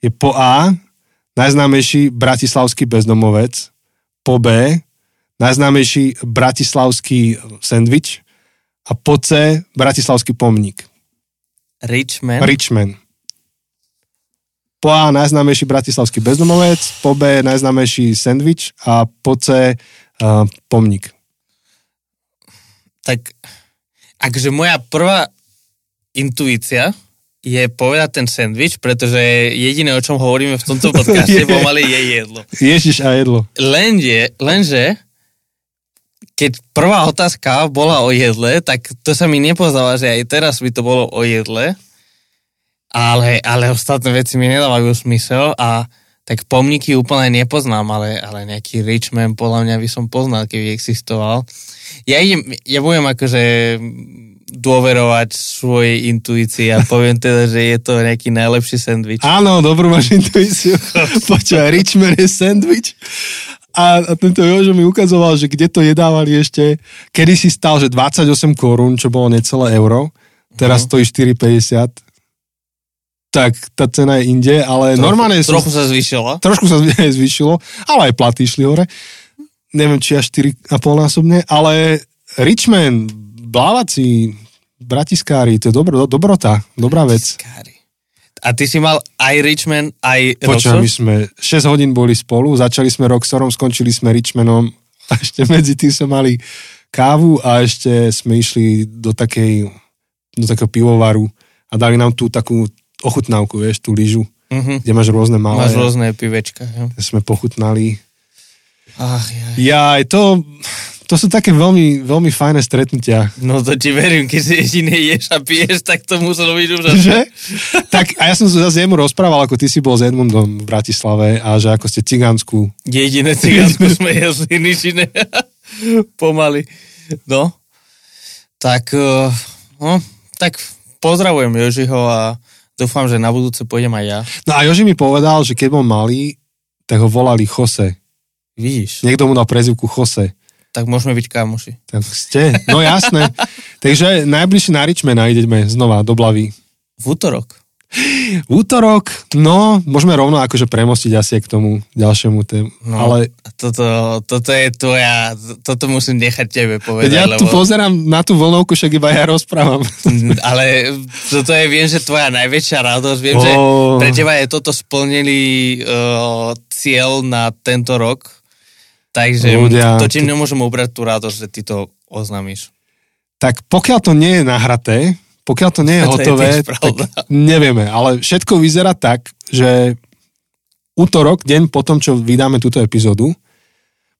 je po A najznámejší bratislavský bezdomovec, po B, najznámejší bratislavský sendvič a po C, bratislavský pomník. Richman. Richman. Po A najznámejší bratislavský bezdomovec, po B najznámejší sendvič a po C pomník. tak akože moja prvá intuícia je povedať ten sendvič, pretože jediné, o čom hovoríme v tomto podcaste, Je. pomaly je jedlo. Ježiš a jedlo. Lenže, lenže, keď prvá otázka bola o jedle, tak to sa mi nepozdáva, že aj teraz by to bolo o jedle, ale, ale ostatné veci mi nedávajú smysel a tak pomníky úplne nepoznám, ale, ale nejaký Richman podľa mňa by som poznal, keby existoval. Ja, idem, ja budem akože dôverovať svojej intuícii a poviem teda, že je to nejaký najlepší sendvič. Áno, dobrú máš intuíciu. Počúvaj, Richman je sandwich. A, a tento Jožo mi ukazoval, že kde to jedávali ešte, kedy si stal, že 28 korún, čo bolo necelé euro, teraz Mhm. stojí 4,50. Tak tá cena je inde, ale Trochu- normálne sú, Trochu sa zvýšila. trošku sa zvýšilo, ale aj platy išli hore. Neviem, či až 4,5 násobne, ale Richman, Blávaci, Bratiskári, to je dobro, dobrota, dobrá vec. Kári. A ty si mal aj Richman, aj Roxor? my sme 6 hodín boli spolu, začali sme Roxorom, skončili sme Richmanom a ešte medzi tým sme mali kávu a ešte sme išli do takej, do takého pivovaru a dali nám tú takú ochutnávku, vieš, tú lyžu, Mhm. kde máš rôzne malé. Máš rôzne pivečka. Jo? Sme pochutnali. Ach, ja. Ja, aj to, to sú také veľmi, veľmi fajné stretnutia. No to ti verím, keď si jediný ješ a piješ, tak to muselo byť úžasné. Že? tak a ja som sa zase jemu rozprával, ako ty si bol s Edmundom v Bratislave a že ako ste cigánsku Jediné cigánsko sme jedli, nič iné. Pomaly. No. Tak, uh, no, tak pozdravujem Jožiho a dúfam, že na budúce pôjdem aj ja. No a Joži mi povedal, že keď bol malý, tak ho volali Jose. Vidíš, Niekto mu dal prezivku Jose. tak môžeme byť kamoši. Tak ste, no jasné. Takže najbližšie na Richmana ideme znova do Blavy. V útorok. Útorok, no, môžeme rovno akože premostiť asi k tomu ďalšiemu tému. No, Ale Toto, toto je tvoja, toto musím nechať tebe povedať, ja tu lebo, pozerám na tú vlnovku, však iba ja rozprávam. ale toto je, viem, že tvoja najväčšia radosť, viem, že Ó. pre teba je toto splnený uh, cieľ na tento rok, takže Ľudia, to ti to- nemôžem ubrať tú radosť, že ty to oznámiš. Tak pokiaľ to nie je nahraté, pokiaľ to nie je To je hotové, pravda. tak nevieme. Ale všetko vyzerá tak, že útorok, deň po tom, čo vydáme túto epizódu,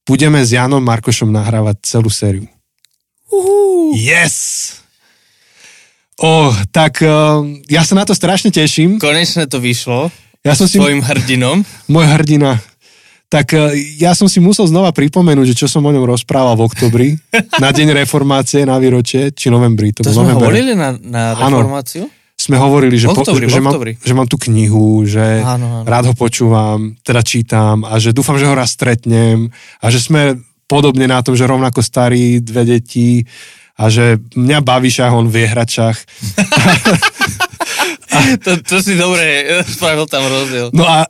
budeme s Janom Markošom nahrávať celú sériu. Yes! Oh, tak uh, ja sa na to strašne teším. Konečne to vyšlo Ja som si, tvojim hrdinom. môj hrdina, tak uh, ja som si musel znova pripomenúť, že čo som o ňom rozprával v oktobri, na deň reformácie, na výročie, či novembri. To, To sme november. hovorili na, na Áno. reformáciu? Sme hovorili, že, oktobri, v že, mám, že mám tú knihu, že Áno, áno. rád ho počúvam, teda čítam a že dúfam, že ho raz stretnem a že sme podobne na tom, že rovnako starí, dve deti a že mňa baví šach, on vie hrať šach. To, to si dobre spravil tam rozdiel. No a,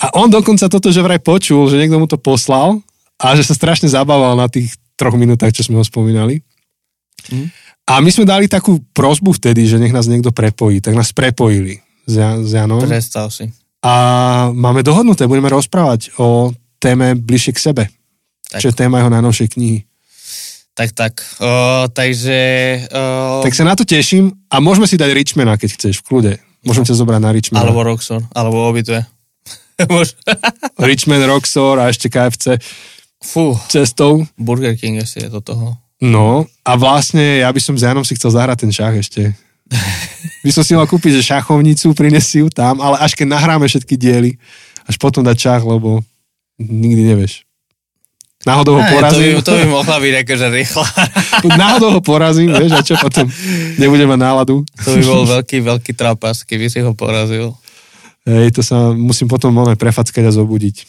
a on dokonca toto, že vraj počul, že niekto mu to poslal a že sa strašne zabával na tých troch minútach, čo sme ho spomínali. Hm. A my sme dali takú prozbu vtedy, že nech nás niekto prepojí. Tak nás prepojili s, Jan, s Janom. Predstav si. A máme dohodnuté, budeme rozprávať o téme bližšie k sebe. Tak. Čo je téma jeho najnovšej knihy. Tak, tak. O, takže... O, Tak sa na to teším a môžeme si dať Richmana, keď chceš, v kľude. Môžem ťa zobrať na Richmana. alebo Roxor, alebo obidve. Richman, Roxor a ešte KFC Fú, cestou. Burger King ešte je do toho. No a vlastne ja by som s Janom si chcel zahrať ten šach ešte. By som si mal kúpiť, že šachovnicu, prinesí ju tam, ale až keď nahráme všetky diely, až potom dať šach, lebo nikdy nevieš. Náhodou ho Aj, to, by, porazím. to by mohla byť akože rýchla. Náhodou ho porazím, vieš, a čo potom nebudem mať náladu. To by bol veľký, veľký trapas, keby si ho porazil. Hej, to sa musím potom máme prefackať a zobudiť.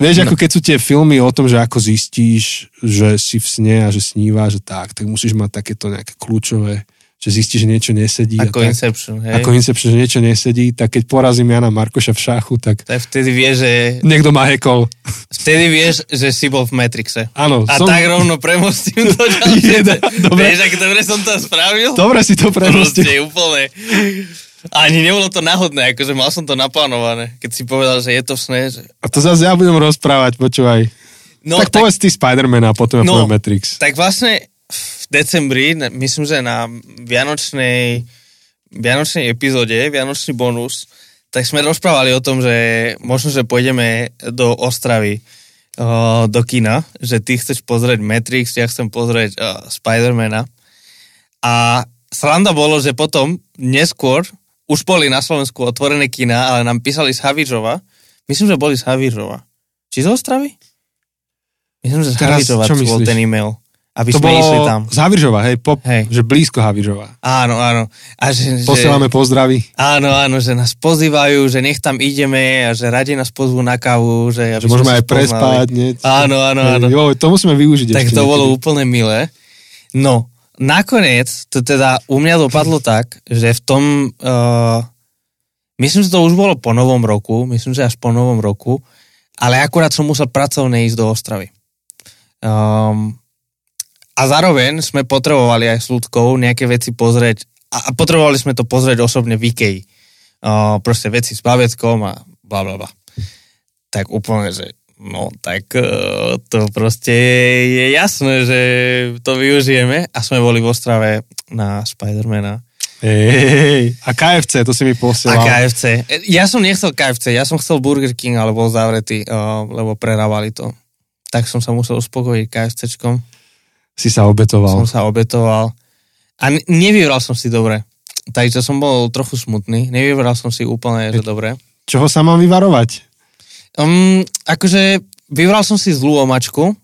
Vieš, ako keď sú tie filmy o tom, že ako zistíš, že si v sne a že sníva, že tak, tak musíš mať takéto nejaké kľúčové že zistí, že niečo nesedí. Ako tak. Inception, hej? Ako Inception, že niečo nesedí, tak keď porazím Jana Markoša v šachu, tak Tak vtedy vieš, že, niekto ma hekol. vtedy vieš, že si bol v Matrixe. Áno, A som... tak rovno premostím to ďalšie. Dobre. Vieš, ak dobre som to spravil? Dobre si to premostil. Proste úplne. Ani nebolo to náhodné, akože mal som to naplánované. Keď si povedal, že je to sne, že... A to zase ja budem rozprávať, počúvaj. No, tak, tak povedz ty Spider-Man a potom ja No. poviem Matrix. Tak vlastne v decembri, myslím, že na Vianočnej, Vianočnej epizóde, Vianočný bonus, tak sme rozprávali o tom, že možno, že pôjdeme do Ostravy uh, do kina, že ty chceš pozrieť Matrix, ja chcem pozrieť uh, Spidermana. A sranda bolo, že potom neskôr už boli na Slovensku otvorené kina, ale nám písali z Havířova. Myslím, že boli z Havířova. Či z Ostravy? Myslím, že z Teraz Havířova čo to bol ten e-mail. Aby To sme išli bolo tam. z hej, pop, Hej. že blízko Havířova. Áno, áno. A že, Posielame že, pozdravy. áno, áno, že nás pozývajú, že nech tam ideme a že radi nás pozvú na kávu. Že, Že môžeme aj prespať. Nie? Áno, áno, áno. Jo, to musíme využiť Tak to bolo niekedy. úplne milé. No, nakoniec to teda u mňa dopadlo tak, že v tom, uh, myslím, že to už bolo po novom roku, myslím, že až po novom roku, ale akurát som musel pracovne ísť do Ostravy. Um, a zároveň sme potrebovali aj s ľudkou nejaké veci pozrieť a, a potrebovali sme to pozrieť osobne v Ikei. Uh, proste veci s baveckom a bla bla bla. Tak úplne, že no tak uh, to proste je jasné, že to využijeme a sme boli v Ostrave na Spidermana. Hej, a KFC, to si mi A posielal. KFC. E, Ja som nechcel KFC, ja som chcel Burger King, ale bol zavretý, uh, lebo prerávali to. Tak som sa musel uspokojiť KFCčkom. Si sa obetoval. Som sa obetoval. A nevybral som si dobre. Takže som bol trochu smutný. Nevybral som si úplne, že dobre. Čoho sa mám vyvarovať? Um, akože vybral som si zlú omačku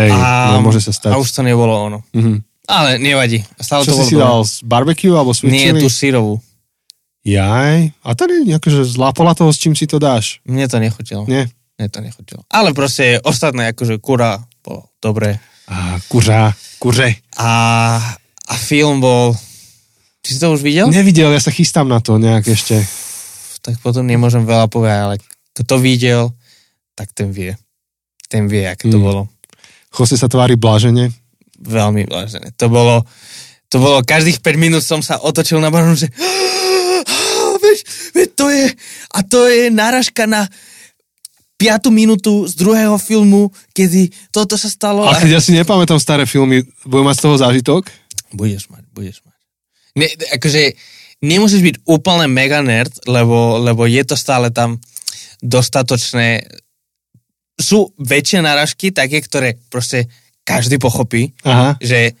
Hej, a, no, môže sa stať. a už to nebolo ono. Mhm. Ale nevadí. Stále Čo to si si dal, z barbecue alebo sweet Nie, chili? tú sírovú. Jaj, a tady akože zlá pola toho, s čím si to dáš. Mne to nechutilo. Nie? Mne to nechutilo. Ale proste ostatné, akože kura bolo dobré. A kuřa, kuře. A, a film bol... Či si to už videl? Nevidel, ja sa chystám na to nejak ešte. tak potom nemôžem veľa povedať, ale kto videl, tak ten vie. Ten vie, aké to Mm. bolo. Jose sa tvári blážene. Veľmi vážené. To bolo, to bolo, každých 5 minút som sa otočil na baronu, že veď, veď to je, a to je náražka na 5 minútu z druhého filmu, kedy toto sa stalo. Ale a- keď ja si nepamätám staré filmy, budem mať z toho zážitok? Budeš mať, budeš mať. Ne, akože nemusíš byť úplne mega nerd, lebo, lebo je to stále tam dostatočné. Sú väčšie náražky, také, ktoré proste každý pochopí, Aha. že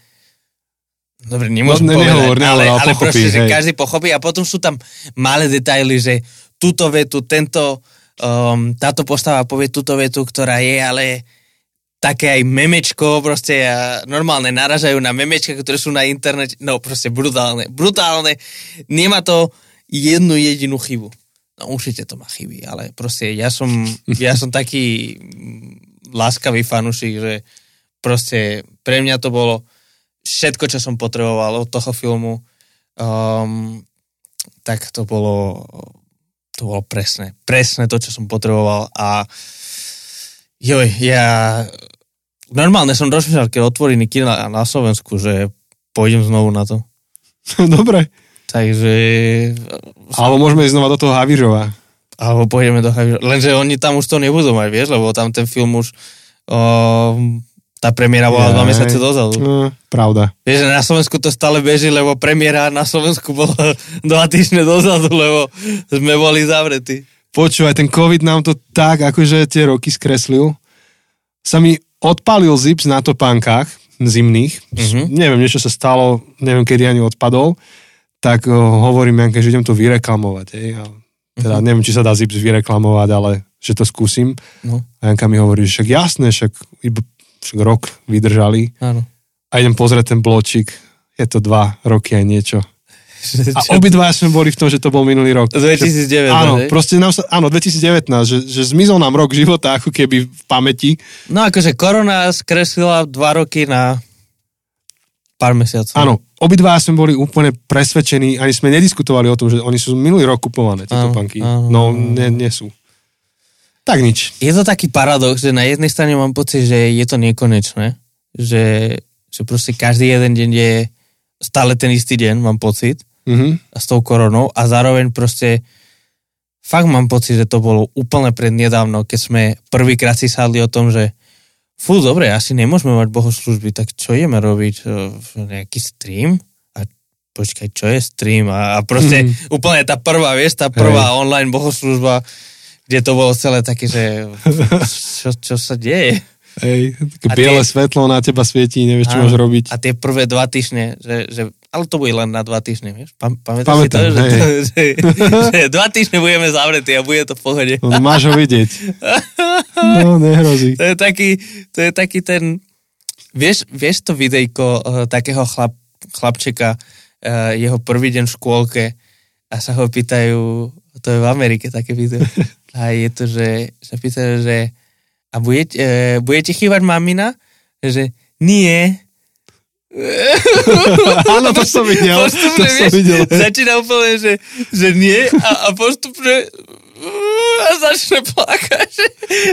Dobre, nemôžem No, ne- povedať, nehovor, nehovor, ale, ale ale pochopí, proste, že hej. každý pochopí a potom sú tam malé detaily, že túto vetu, tento, um, táto postava povie túto vetu, ktorá je, ale také aj memečko, proste a normálne naražajú na memečka, ktoré sú na internete, no proste brutálne, brutálne. Nemá to jednu jedinú chybu. No určite to má chyby, ale proste ja som, ja som taký mm, láskavý fanušik, že proste pre mňa to bolo všetko, čo som potreboval od toho filmu. Um, tak to bolo to bolo presné. Presné to, čo som potreboval a joj, ja normálne som rozmýšľal, keď otvorí kina na Slovensku, že pôjdem znovu na to. Dobre. Takže Alebo môžeme ísť znova do toho Havířova. alebo pôjdeme do Javiera. Lenže oni tam už to nebudú mať, vieš, lebo tam ten film už um, tá premiéra bola dva Jaj. mesiace dozadu. No, pravda. Vieš, na Slovensku to stále beží, lebo premiéra na Slovensku bola dva týždne dozadu, lebo sme boli zavretí. Počúvaj, ten COVID nám to tak akože tie roky skreslil. Sa mi odpalil zips na topánkach zimných. Mhm. Neviem, niečo sa stalo, neviem, kedy ani odpadol. Tak uh, hovorím Janke, že idem to vyreklamovať. Hej. A teda Mhm. neviem, či sa dá zips vyreklamovať, ale že to skúsim. No, A Janka mi hovorí, že však jasné, však, však rok vydržali. áno. A idem pozrieť ten bločík. Je to dva roky aj niečo. A obidva sme boli v tom, že to bol minulý rok. 2009, Áno, hej? proste nám sa, áno, 2019, že, že zmizol nám rok života ako keby v pamäti. No akože korona skreslila dva roky na pár mesiacov. Áno, obidva sme boli úplne presvedčení, ani sme nediskutovali o tom, že oni sú minulý rok kupované, tie Áno, topánky. áno, No, nie, nie sú. Tak nič. Je to taký paradox, že na jednej strane mám pocit, že je to nekonečné, že, že proste každý jeden deň je stále ten istý deň, mám pocit, Mhm. s tou koronou a zároveň proste fakt mám pocit, že to bolo úplne prednedávno, keď sme prvýkrát si sadli o tom, že fú, dobre, asi nemôžeme mať bohoslužby, tak čo ideme robiť? E, Nejaký stream? A počkaj, čo je stream? A, a proste Mhm. úplne tá prvá, vieš, tá prvá online bohoslužba, kde to bolo celé také, že čo, čo sa deje? Hej, také A biele tie- svetlo na teba svietí, nevieš, čo máš robiť. A tie prvé dva týždne, že, že ale to bude len na dva týždne, vieš? Pam, pamätáš Pamätám, si to, že, hej. že, že dva týždne budeme zavretí a bude to v pohode. No, máš ho vidieť. No, nehrozí. To je taký, to je taký ten, vieš, vieš to videjko uh, takého chlap, chlapčeka, uh, jeho prvý deň v škôlke a sa ho pýtajú, to je v Amerike také video, a je to, že sa pýtajú, že a budete, uh, budete chýbať mamina? Že nie. Áno, to som videl. To Postupne, som vieš, videl. začína úplne, že, že nie a, a postupne a začne plakať.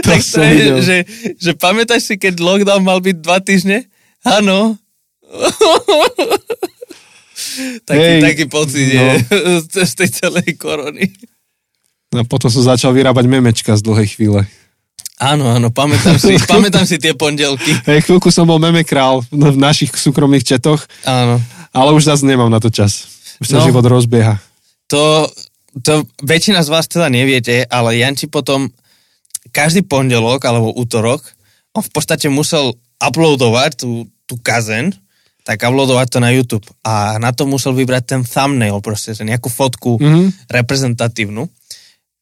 To tak to je, videl. že, že pamätáš si, keď lockdown mal byť dva týždne? Áno. taký, Hej, taký pocit no. je z, tej celej korony. No, potom som začal vyrábať memečka z dlhej chvíle. Áno, áno, pamätám si, pamätám si tie pondelky. Hej, chvíľku som bol meme král v v našich súkromných četoch, Áno. ale už zase nemám na to čas. Už sa No. život rozbieha. To, to väčšina z vás teda neviete, ale Janči potom každý pondelok alebo útorok, on v podstate musel uploadovať tú, tú kazeň, tak uploadovať to na YouTube. A na to musel vybrať ten thumbnail, proste, nejakú fotku Mhm. reprezentatívnu.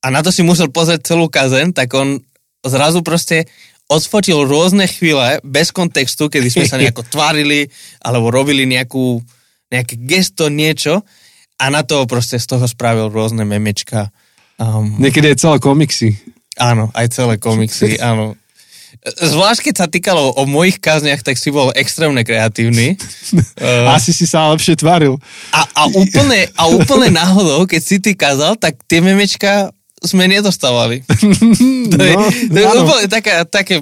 A na to si musel pozrieť celú kazeň, tak on zrazu proste odfotil rôzne chvíle bez kontextu, kedy sme sa nejako tvárili, alebo robili nejakú, nejaké gesto, niečo a na to proste z toho spravil rôzne memečka. Um, Niekedy aj celé komiksy. áno, aj celé komiksy, áno. Zvlášť keď sa týkalo o mojich kazniach, tak si bol extrémne kreatívny. Asi si sa lepšie tváril. a, a, úplne, a úplne náhodou, keď si ty kazal, tak tie memečka sme nedostávali. To je, No, to je áno. úplne taká, také,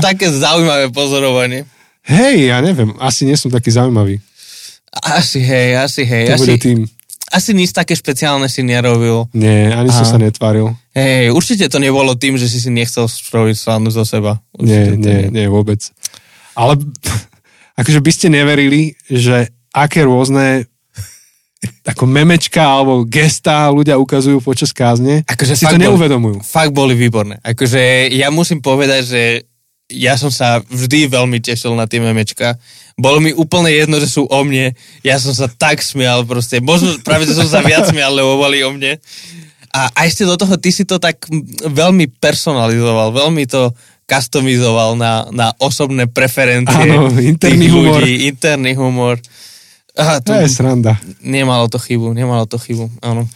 také zaujímavé pozorovanie. Hej, ja neviem, asi nie som taký zaujímavý. Asi hej, asi hej. To bude Asi, tým. asi nič také špeciálne si nerobil. Nie, ani som sa netváril. Hej, určite to nebolo tým, že si si nechcel spraviť srandu zo seba. Nie, Určite to nie, nie vôbec. Ale akože by ste neverili, že aké rôzne ako memečka alebo gestá ľudia ukazujú počas kázne, Akože si to fakt boli- neuvedomujú. Fakt boli výborné. Akože ja musím povedať, že ja som sa vždy veľmi tešil na tie memečka. Bolo mi úplne jedno, že sú o mne. Ja som sa tak smial proste. Možno práve, že som sa viac smial, lebo boli o mne. A aj ešte do toho, ty si to tak veľmi personalizoval, veľmi to customizoval na, na osobné preferencie Áno, interný tých humor. ľudí, interný humor. Aha, To je sranda. nemalo to chybu, nemalo to chybu, áno.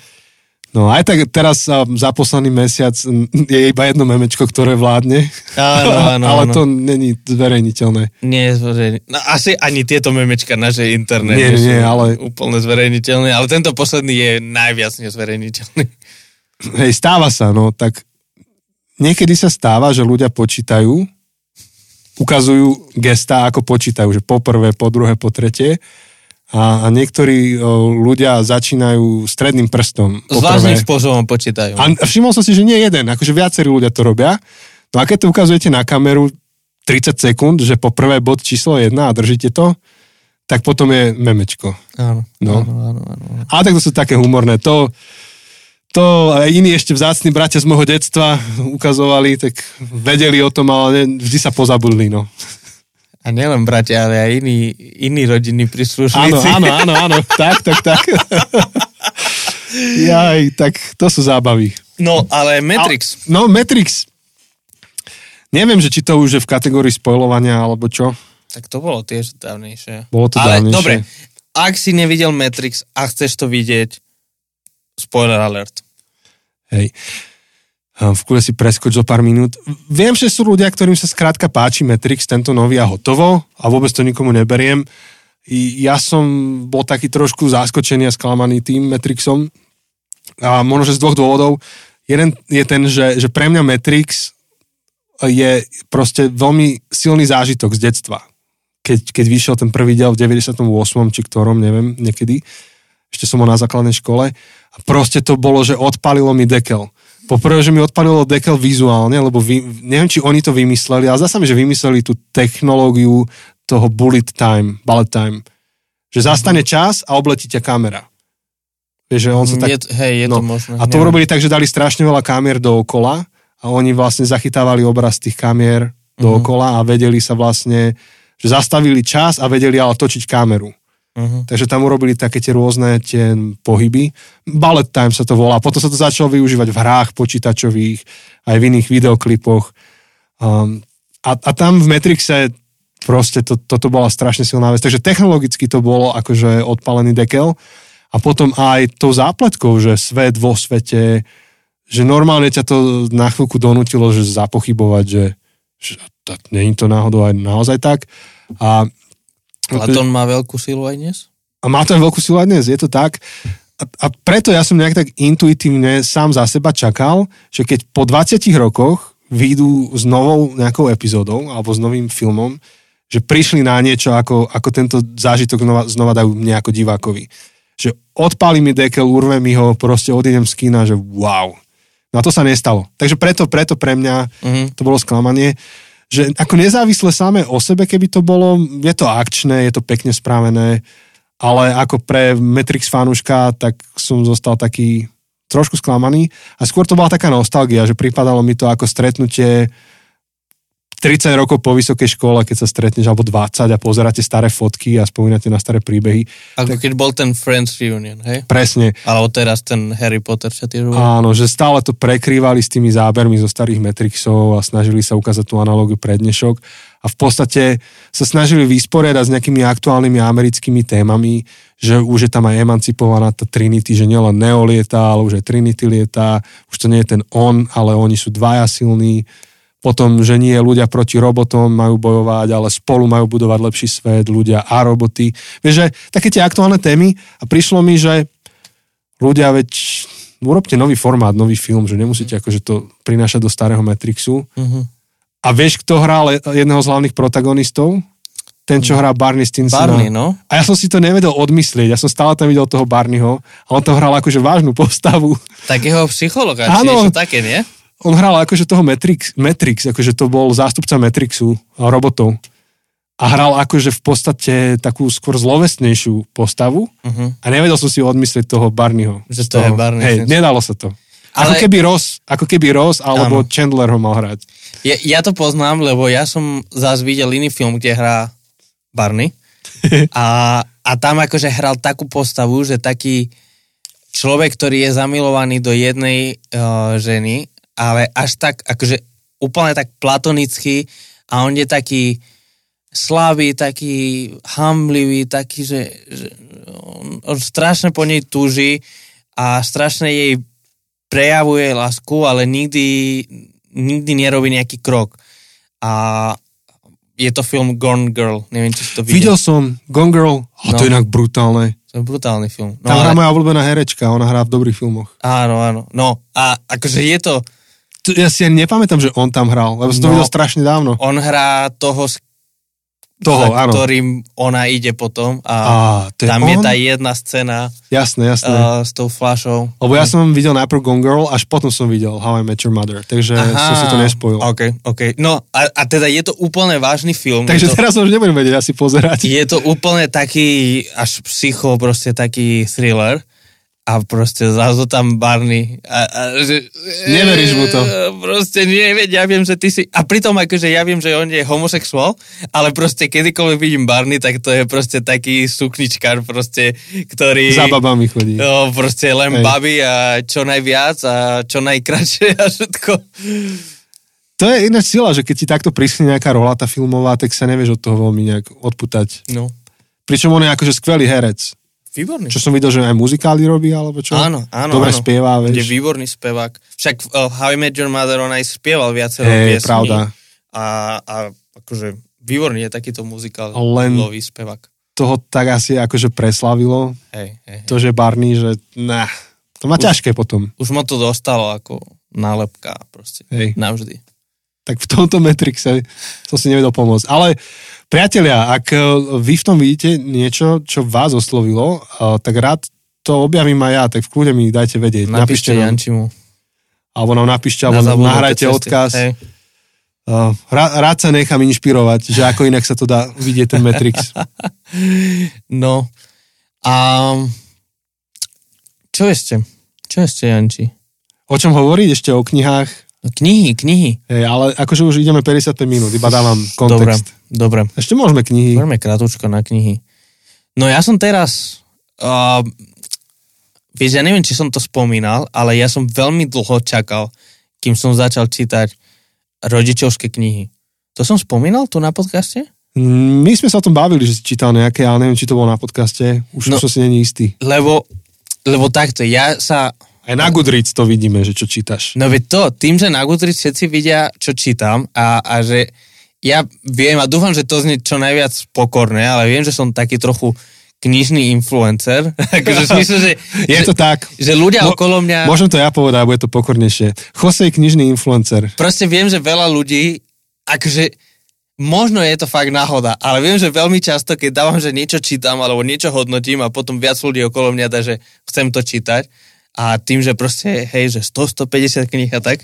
No aj tak teraz a, za posledný mesiac je iba jedno memečko, ktoré vládne. Áno, áno, Ale áno. to není zverejniteľné. Nie, zverejni- no, asi ani tieto memečka naše internet Nie, nie, ale- úplne zverejniteľné, ale tento posledný je najviac nezverejniteľný. Hej, stáva sa, no tak niekedy sa stáva, že ľudia počítajú, ukazujú gestá, ako počítajú, že po prvé, po druhé, po tretie a, a niektorí o, ľudia začínajú stredným prstom. Po Zvláštnym spôsobom počítajú. A všimol som si, že nie jeden, akože viacerí ľudia to robia. No a keď to ukazujete na kameru 30 sekúnd, že po prvé bod číslo 1 a držíte to, tak potom je memečko. Áno, No. áno, áno, áno. áno. Ale tak to sú také humorné. To, to iní ešte vzácni bratia z môjho detstva ukazovali, tak vedeli o tom, ale vždy sa pozabudli, no. A nielen bratia, ale aj iní, iní rodinní Áno, príslušníci. áno, áno, áno, tak, tak, tak. Jaj, tak to sú zábavy. No, ale Matrix. A, no, Matrix. Neviem, že či to už je v kategórii spoilovania, alebo čo. Tak to bolo tiež dávnejšie. Bolo to ale dávnejšie. dobre, ak si nevidel Matrix a chceš to vidieť, spoiler alert. Hej. V kule si preskoč zo pár minút. Viem, že sú ľudia, ktorým sa skrátka páči Matrix, tento nový a hotovo a vôbec to nikomu neberiem. Ja som bol taký trošku zaskočený a sklamaný tým Matrixom a možno, že z dvoch dôvodov. Jeden je ten, že, že pre mňa Matrix je proste veľmi silný zážitok z detstva. Keď, keď vyšiel ten prvý diel v 98. či ktorom, neviem, niekedy. Ešte som bol na základnej škole. A proste to bolo, že odpalilo mi dekel Poprvé, že mi odpadlo dekel vizuálne, lebo vy, neviem, či oni to vymysleli, ale sa mi, že vymysleli tú technológiu toho bullet time, bullet time. Že zastane čas a obletí ťa kamera. Vieš, že on sa tak... Je, hej, je no, to možné. A to neviem. urobili tak, že dali strašne veľa kamier dookola a oni vlastne zachytávali obraz tých kamier dookola uh-huh. a vedeli sa vlastne, že zastavili čas a vedeli ale točiť kameru. Uh-huh. Takže tam urobili také tie rôzne tie pohyby. Ballet time sa to volá. Potom sa to začalo využívať v hrách počítačových, aj v iných videoklipoch. Um, a, a tam v Matrixe proste to, toto bola strašne silná vec. Takže technologicky to bolo akože odpalený dekel. A potom aj tou zápletkou, že svet vo svete, že normálne ťa to na chvíľku donútilo, že zapochybovať, že, že to, je to náhodou aj naozaj tak. A Platón má veľkú silu aj dnes? A má to veľkú silu aj dnes, je to tak. A, a preto ja som nejak tak intuitívne sám za seba čakal, že keď po 20 rokoch výjdu s novou nejakou epizódou alebo s novým filmom, že prišli na niečo, ako, ako tento zážitok znova, znova dajú mne ako divákovi. Že odpáli mi dekel, urve mi ho, proste odídem z kina, že wow. No a to sa nestalo. Takže preto, preto pre mňa mm-hmm. to bolo sklamanie že ako nezávisle samé o sebe, keby to bolo, je to akčné, je to pekne spravené, ale ako pre Matrix fanúška, tak som zostal taký trošku sklamaný. A skôr to bola taká nostalgia, že pripadalo mi to ako stretnutie 30 rokov po vysokej škole, keď sa stretneš, alebo 20 a pozeráte staré fotky a spomínate na staré príbehy. Ako tak, keď bol ten Friends Reunion, hej? Presne. Alebo teraz ten Harry Potter šatýroval. Áno, že stále to prekrývali s tými zábermi zo starých Matrixov a snažili sa ukázať tú analógiu pre dnešok a v podstate sa snažili vysporiadať s nejakými aktuálnymi americkými témami, že už je tam aj emancipovaná tá Trinity, že nielen Neo lieta, ale už aj Trinity lieta, už to nie je ten on, ale oni sú dvaja silní potom, že nie ľudia proti robotom majú bojovať, ale spolu majú budovať lepší svet, ľudia a roboty. Vieš, že také tie aktuálne témy a prišlo mi, že ľudia veď urobte nový formát, nový film, že nemusíte akože to prinášať do starého Matrixu. Uh-huh. A vieš, kto hral jedného z hlavných protagonistov? Ten, čo hrá Barney Stinsona. Barney, no. A ja som si to nevedel odmyslieť. Ja som stále tam videl toho Barneyho a on to hral akože vážnu postavu. Takého psychologa, či niečo také, nie? On hral akože toho Matrix, Matrix, akože to bol zástupca Matrixu robotov. A hral akože v podstate takú skôr zlovestnejšiu postavu uh-huh. a nevedel som si odmyslieť toho Barneyho. Že to toho, je Barney. Hej, nedalo sa to. Ale... Ako keby Ross, ako keby Ross alebo ano. Chandler ho mal hrať. Ja, ja to poznám, lebo ja som zás videl iný film, kde hrá Barney a, a tam akože hral takú postavu, že taký človek, ktorý je zamilovaný do jednej uh, ženy ale až tak, akože úplne tak platonický a on je taký slabý, taký hamlivý, taký, že, že on, on strašne po nej túži a strašne jej prejavuje lásku, ale nikdy, nikdy nerobí nejaký krok. A je to film Gone Girl, neviem, či si to videl. Videl som Gone Girl, a no. to je inak brutálne. To je brutálny film. No, Tam ale... hrá moja obľúbená herečka, ona hrá v dobrých filmoch. Áno, áno. No a akože je to, ja si ani nepamätám, že on tam hral, lebo som to no, videl strašne dávno. On hrá toho, toho, za áno. ktorým ona ide potom a, a je tam on? je tá jedna scéna jasné, jasné. Uh, s tou flašou. Lebo ja som videl najprv Gone Girl, až potom som videl How I Met Your Mother, takže Aha, som si to nespojil. Ok, ok. No a, a teda je to úplne vážny film. Takže to, teraz už nebudem vedieť asi pozerať. Je to úplne taký až psycho, proste taký thriller a proste zrazu tam Barney. A, a, že, Neveríš mu to? Proste nie, ja viem, že ty si... A pritom akože ja viem, že on je homosexuál, ale proste kedykoľvek vidím Barney, tak to je proste taký sukničkár proste, ktorý... Za babami chodí. No, proste len Hej. baby a čo najviac a čo najkračšie a všetko. To je iná sila, že keď ti takto prísne nejaká rola tá filmová, tak sa nevieš od toho veľmi nejak odputať. No. Pričom on je akože skvelý herec výborný. Čo som videl, že aj muzikály robí, alebo čo? Áno, áno. Dobre áno. spieva, Je vieš. výborný spevák. Však uh, How I Met Your Mother, on aj spieval viacero Hej, piesní. pravda. A, a akože výborný je takýto muzikál. Len- Lový spevák. Toho tak asi akože preslavilo, Hej, hej, hej. to, že Barney, že nah, to má ťažké potom. Už mu to dostalo ako nálepka proste. Hej. Navždy. Tak v tomto Matrixe som si nevedel pomôcť. Ale priatelia, ak e, vy v tom vidíte niečo, čo vás oslovilo, e, tak rád to objavím aj ja, tak v kľude mi dajte vedieť. Napíšte nám, Jančimu. alebo nám napíšte, alebo Na nahrajte odkaz. Hej. Uh, rád, rád sa nechám inšpirovať, že ako inak sa to dá vidieť ten Matrix. No. A čo ešte? Čo ešte, Janči? O čom hovoriť? Ešte o knihách? No, knihy, knihy. Hej, ale akože už ideme 55 minút, iba dávam kontext. dobre. Ešte môžeme knihy. Poďme krátko na knihy. No ja som teraz... Uh, vieš, ja neviem, či som to spomínal, ale ja som veľmi dlho čakal, kým som začal čítať rodičovské knihy. To som spomínal tu na podcaste? Mm, My sme sa o tom bavili, že si čítal nejaké, ale neviem, či to bolo na podcaste. Už no. som si není istý. Lebo, lebo takto, ja sa... Aj na Goodreads to vidíme, že čo čítaš. No veď to, tým, že na Goodreads všetci vidia, čo čítam a, a že ja viem a dúfam, že to znie čo najviac pokorné, ale viem, že som taký trochu knižný influencer. v smysle, že, Je že, to tak. že ľudia Mo- okolo mňa... Môžem to ja povedať, bude to pokornejšie. Jose knižný influencer. proste viem, že veľa ľudí, akože možno je to fakt náhoda, ale viem, že veľmi často, keď dávam, že niečo čítam alebo niečo hodnotím a potom viac ľudí okolo mňa dá, že chcem to čítať a tým, že proste, hej, že 100-150 kníh a tak.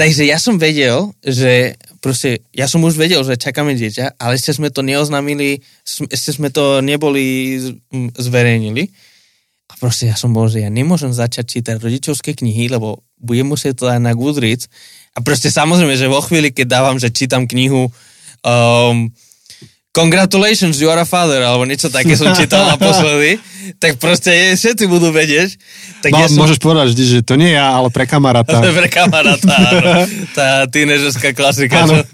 Takže ja som vedel, že proste, ja som už vedel, že čakáme dieťa, ale ešte sme to neoznámili, ešte sme to neboli zverejnili. A proste ja som bol, že ja nemôžem začať čítať rodičovské knihy, lebo budem musieť to dať na Goodreads. A proste samozrejme, že vo chvíli, keď dávam, že čítam knihu um, Congratulations, you are a father, alebo niečo také som čítal naposledy, tak proste všetci budú vedieť. Tak No, ja som... Môžeš povedať vždy, že to nie ja, ale pre kamaráta. Pre kamaráta, áno. Tá tínežerská klasika. Áno. čo?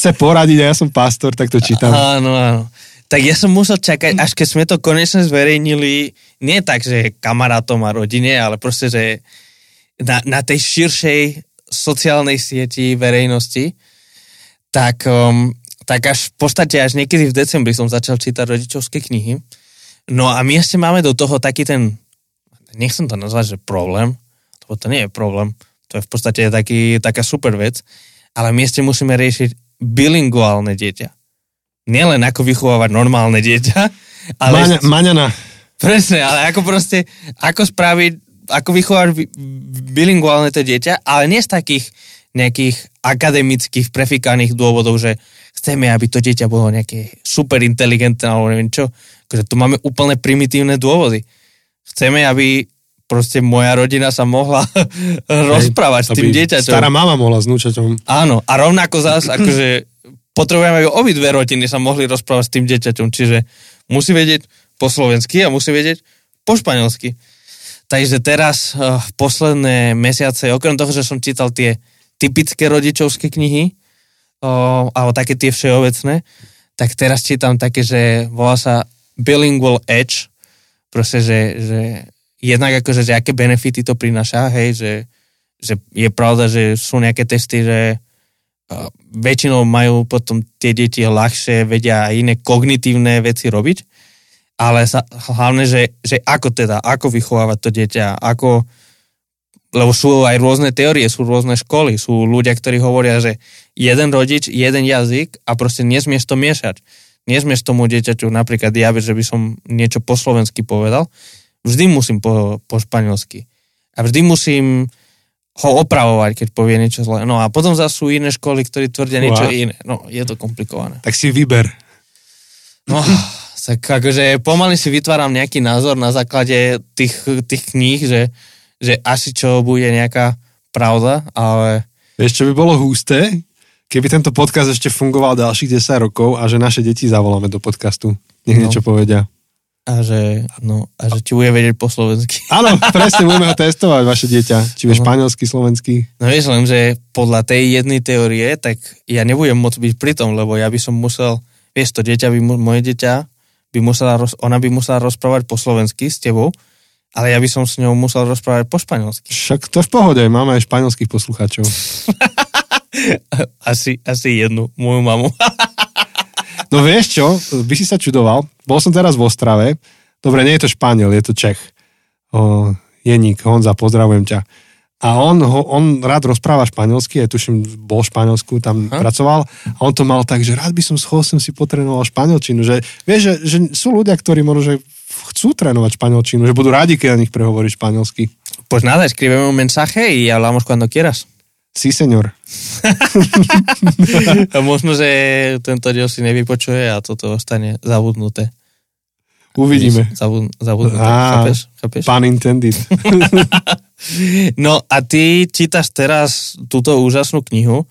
Chce poradiť a ja som pastor, tak to čítam. Áno, áno. Tak ja som musel čakať, až keď sme to konečne zverejnili, nie tak, že kamarátom a rodine, ale proste, že na, na tej širšej sociálnej sieti verejnosti, tak, um, tak až v podstate až niekedy v decembri som začal čítať rodičovské knihy. No a my ešte máme do toho taký ten, nechcem to nazvať, že problém, lebo to nie je problém, to je v podstate taký, taká super vec, ale my ešte musíme riešiť bilinguálne dieťa. Nielen ako vychovávať normálne dieťa, ale... Maňa, Maňana. Presne, ale ako proste, ako spraviť, ako vychovať bi- bilinguálne to dieťa, ale nie z takých nejakých akademických prefikaných dôvodov, že chceme, aby to dieťa bolo nejaké super inteligentné alebo neviem čo. Akože tu máme úplne primitívne dôvody. Chceme, aby proste moja rodina sa mohla rozprávať s tým dieťaťom. Stará mama mohla s núčaťom. Áno, a rovnako zás, akože potrebujeme, aby obidve rodiny sa mohli rozprávať s tým dieťaťom, čiže musí vedieť po slovensky a musí vedieť po španielsky. Takže teraz uh, posledné mesiace, okrem toho, že som čítal tie typické rodičovské knihy, uh, alebo také tie všeobecné, tak teraz čítam také, že volá sa Bilingual Edge, proste, že, že jednak akože, že aké benefity to prináša, hej, že, že je pravda, že sú nejaké testy, že uh, väčšinou majú potom tie deti ľahšie, vedia aj iné kognitívne veci robiť, ale sa, hlavne, že, že ako teda, ako vychovávať to dieťa, ako, lebo sú aj rôzne teórie, sú rôzne školy, sú ľudia, ktorí hovoria, že jeden rodič, jeden jazyk a proste nesmieš to miešať. Nesmieš tomu dieťaťu napríklad ja, že by som niečo po slovensky povedal, vždy musím po, po španielsky. A vždy musím ho opravovať, keď povie niečo zlé. No a potom zase sú iné školy, ktorí tvrdia niečo Wow. iné. No, je to komplikované. Tak si vyber. No, tak akože pomaly si vytváram nejaký názor na základe tých, tých kníh, že, že asi čo bude nejaká pravda, ale Vieš, čo by bolo husté? Keby tento podcast ešte fungoval ďalších 10 rokov a že naše deti zavoláme do podcastu. Nech No. niečo povedia. a že, no, a že ti bude vedieť po slovensky. Áno, presne, budeme ho testovať, vaše dieťa. Či vie No. španielsky, slovenský. No vieš len, že podľa tej jednej teórie, tak ja nebudem môcť byť pri tom, lebo ja by som musel, vieš, to dieťa by, moje dieťa by musela, ona by musela rozprávať po slovensky s tebou, ale ja by som s ňou musel rozprávať po španielsky. Však to v pohode, máme aj španielských poslucháčov. asi, asi jednu, moju mamu. no vieš čo, by si sa čudoval, bol som teraz v Ostrave, dobre, nie je to Španiel, je to Čech. O, Jeník, Honza, pozdravujem ťa. A on, ho, on rád rozpráva španielsky, ja tuším, bol v Španielsku, tam ha? pracoval a on to mal tak, že rád by som s som si potrenoval španielčinu, že vieš, že, že sú ľudia, ktorí možno, že chcú trénovať španielčinu, že budú rádi, keď na nich prehovorí španielsky. Pues nada, escríbeme un mensaje y hablamos cuando quieras. Sí, señor. a možno, že tento diel si nevypočuje a toto ostane zabudnuté. Uvidíme. Zabud, zabudnuté, Á, chápeš? chápeš? Pán intended. no a ty čítaš teraz túto úžasnú knihu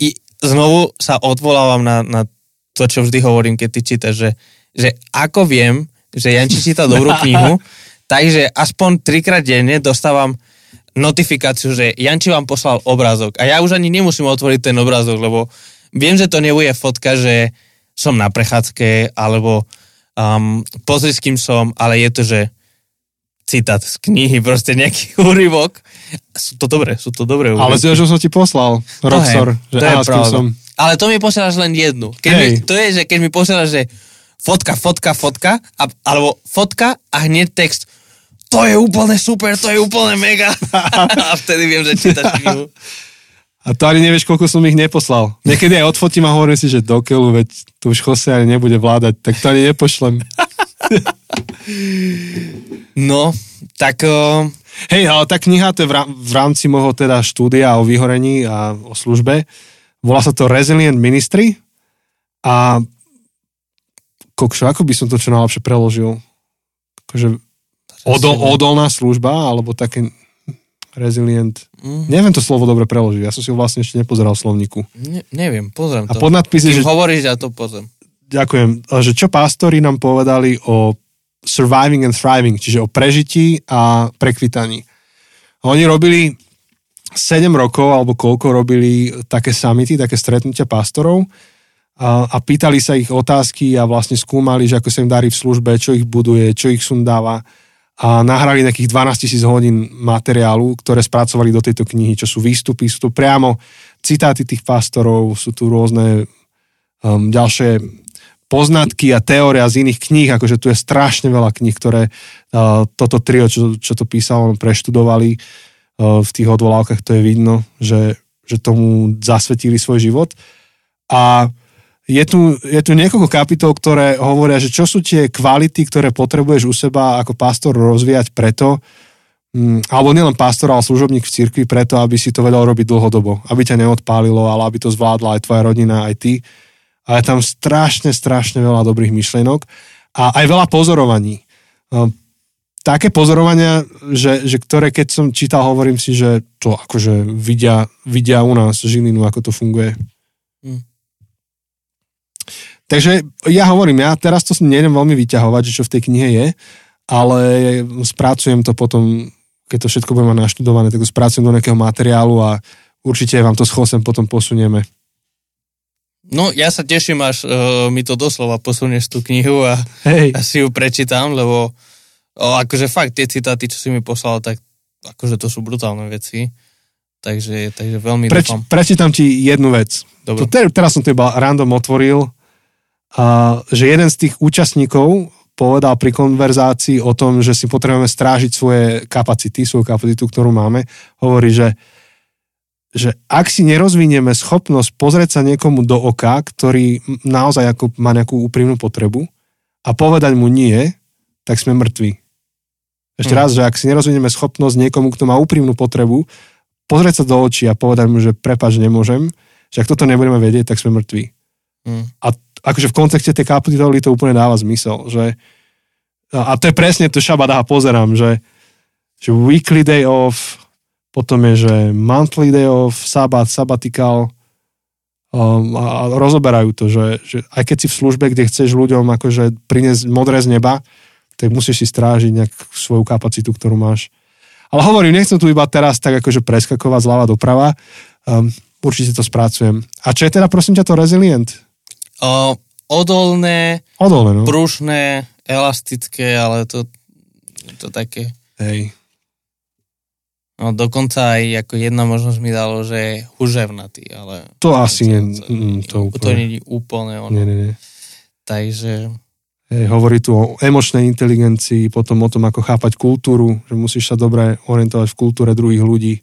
i znovu sa odvolávam na, na to, čo vždy hovorím, keď ty čítaš, že, že ako viem, že Janči číta dobrú knihu, takže aspoň trikrát denne dostávam notifikáciu, že Janči vám poslal obrázok a ja už ani nemusím otvoriť ten obrázok, lebo viem, že to nebude fotka, že som na prechádzke alebo um, pozri s kým som, ale je to, že citát z knihy, proste nejaký úryvok. Sú to dobré, sú to dobré úryvky. Ale že som ti poslal, Roxor, že to je som. Ale to mi posielaš len jednu. Keď mi, to je, že keď mi posielaš, že fotka, fotka, fotka, a, alebo fotka a hneď text to je úplne super, to je úplne mega. a vtedy viem, že čítaš knihu. A to ani nevieš, koľko som ich neposlal. Niekedy aj odfotím a hovorím si, že do keľu, veď tu už Jose ani nebude vládať, tak to ani nepošlem. no, tak... Uh... Hej, ale tá kniha to je v rámci môjho teda štúdia o vyhorení a o službe. Volá sa to Resilient Ministry a kokšo, ako by som to čo najlepšie preložil? Akože Odol, odolná služba, alebo také resilient. Mm. Neviem to slovo dobre preložiť, ja som si ho vlastne ešte nepozeral v slovníku. Ne, neviem, pozriem to. A podnadpis je, že... hovoríš, ja to pozriem. Ďakujem. Že čo pastori nám povedali o surviving and thriving, čiže o prežití a prekvitaní. Oni robili 7 rokov, alebo koľko robili také samity, také stretnutia pastorov a, pýtali sa ich otázky a vlastne skúmali, že ako sa im darí v službe, čo ich buduje, čo ich sundáva a nahrali nejakých 12 tisíc hodín materiálu, ktoré spracovali do tejto knihy, čo sú výstupy, sú tu priamo citáty tých pastorov, sú tu rôzne um, ďalšie poznatky a teória z iných kníh, akože tu je strašne veľa kníh, ktoré uh, toto trio, čo, čo to písalo, preštudovali uh, v tých odvolávkach, to je vidno, že, že tomu zasvetili svoj život. A je tu, je tu niekoľko kapitol, ktoré hovoria, že čo sú tie kvality, ktoré potrebuješ u seba ako pastor rozvíjať preto, mm, alebo nielen pastor, ale služobník v cirkvi preto, aby si to vedel robiť dlhodobo, aby ťa neodpálilo, ale aby to zvládla aj tvoja rodina, aj ty. A je tam strašne, strašne veľa dobrých myšlienok a aj veľa pozorovaní. Ehm, také pozorovania, že, že ktoré keď som čítal, hovorím si, že to akože vidia, vidia u nás Žilinu, ako to funguje. Takže ja hovorím, ja teraz to nejdem veľmi vyťahovať, že čo v tej knihe je, ale spracujem to potom, keď to všetko budeme naštudované, tak to spracujem do nejakého materiálu a určite vám to s Chosem potom posunieme. No, ja sa teším, až uh, mi to doslova posunieš tú knihu a, Hej. a si ju prečítam, lebo uh, akože fakt tie citáty, čo si mi poslal, tak akože to sú brutálne veci. Takže, takže veľmi Preč, dúfam. Prečítam ti jednu vec. Dobre. To, teraz som to iba random otvoril a, že jeden z tých účastníkov povedal pri konverzácii o tom, že si potrebujeme strážiť svoje kapacity, svoju kapacitu, ktorú máme, hovorí, že, že ak si nerozvinieme schopnosť pozrieť sa niekomu do oka, ktorý naozaj ako má nejakú úprimnú potrebu a povedať mu nie, tak sme mŕtvi. Ešte mm. raz, že ak si nerozvinieme schopnosť niekomu, kto má úprimnú potrebu, pozrieť sa do očí a povedať mu, že prepač, nemôžem, že ak toto nebudeme vedieť, tak sme mŕtvi. Mm. A akože v kontexte tej kapitoly to úplne dáva zmysel, že a to je presne to šabada pozerám, že, že weekly day off, potom je, že monthly day off, sabat, sabbatical um, a rozoberajú to, že, že aj keď si v službe, kde chceš ľuďom akože priniesť modré z neba, tak musíš si strážiť nejak svoju kapacitu, ktorú máš. Ale hovorím, nechcem tu iba teraz tak akože preskakovať zľava doprava, um, určite to spracujem. A čo je teda prosím ťa to resilient? O, odolné, Odolné, no. prušné, elastické, ale to, to také... Hej. No dokonca aj ako jedna možnosť mi dalo, že je huževnatý, ale... To asi nie, to, mm, to to úplne. nie je úplne ono. Nie, nie, nie. Takže Hej, hovorí tu o emočnej inteligencii, potom o tom, ako chápať kultúru, že musíš sa dobre orientovať v kultúre druhých ľudí.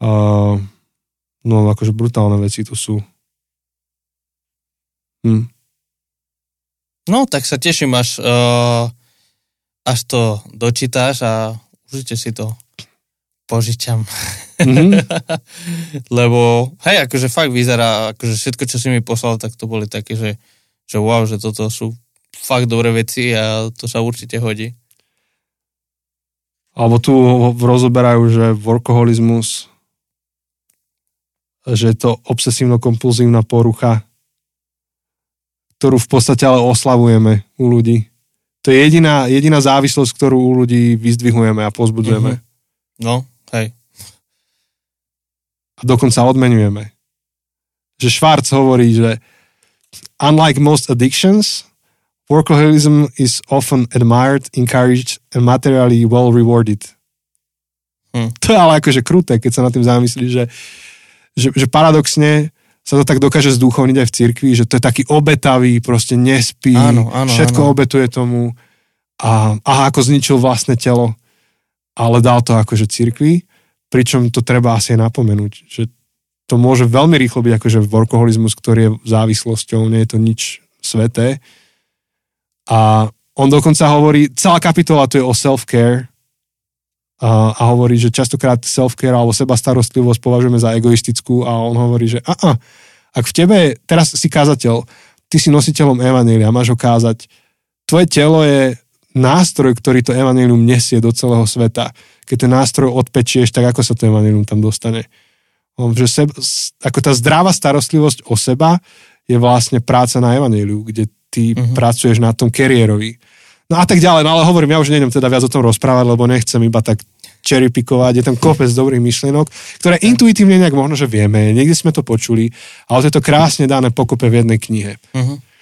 Uh, no, akože brutálne veci tu sú. Hm. No, tak sa teším, až, uh, až to dočítáš a určite si to požičam. Mhm. Lebo, hej, akože fakt vyzerá, akože všetko, čo si mi poslal, tak to boli také, že, že wow, že toto sú fakt dobré veci a to sa určite hodí. Alebo tu rozoberajú, že workoholizmus, že je to obsesívno-kompulzívna porucha, ktorú v podstate ale oslavujeme u ľudí. To je jediná, jediná závislosť, ktorú u ľudí vyzdvihujeme a pozbudzujeme. Mhm. No, hej. A dokonca odmenujeme. Že Schwarz hovorí, že unlike most addictions, workaholism is often admired, encouraged and materially well rewarded. Hm. To je ale akože kruté, keď sa nad tým zamyslíš, že, že, že paradoxne sa to tak dokáže zdúchovniť aj v cirkvi, že to je taký obetavý, proste nespí, Áno, áno, všetko áno. obetuje tomu a aha, ako zničil vlastné telo, ale dal to akože cirkvi, pričom to treba asi napomenúť, že to môže veľmi rýchlo byť akože workoholizmus, ktorý je závislosťou, nie je to nič sveté. A on dokonca hovorí, celá kapitola to je o self-care a, a hovorí, že častokrát self-care alebo seba starostlivosť považujeme za egoistickú a on hovorí, že a, ak v tebe, teraz si kázateľ, ty si nositeľom evanília, máš ho kázať, tvoje telo je nástroj, ktorý to evanílium nesie do celého sveta. Keď ten nástroj odpečieš, tak ako sa to evanílium tam dostane? Že seb, s- ako tá zdravá starostlivosť o seba je vlastne práca na evaníliu, kde ty uh-huh. pracuješ na tom kariérovi. No a tak ďalej, no ale hovorím, ja už nejdem teda viac o tom rozprávať, lebo nechcem iba tak cherry pickovať, je tam kopec dobrých myšlienok, ktoré intuitívne nejak možno, že vieme, niekde sme to počuli, ale to je to krásne dané pokope v jednej knihe. Mhm.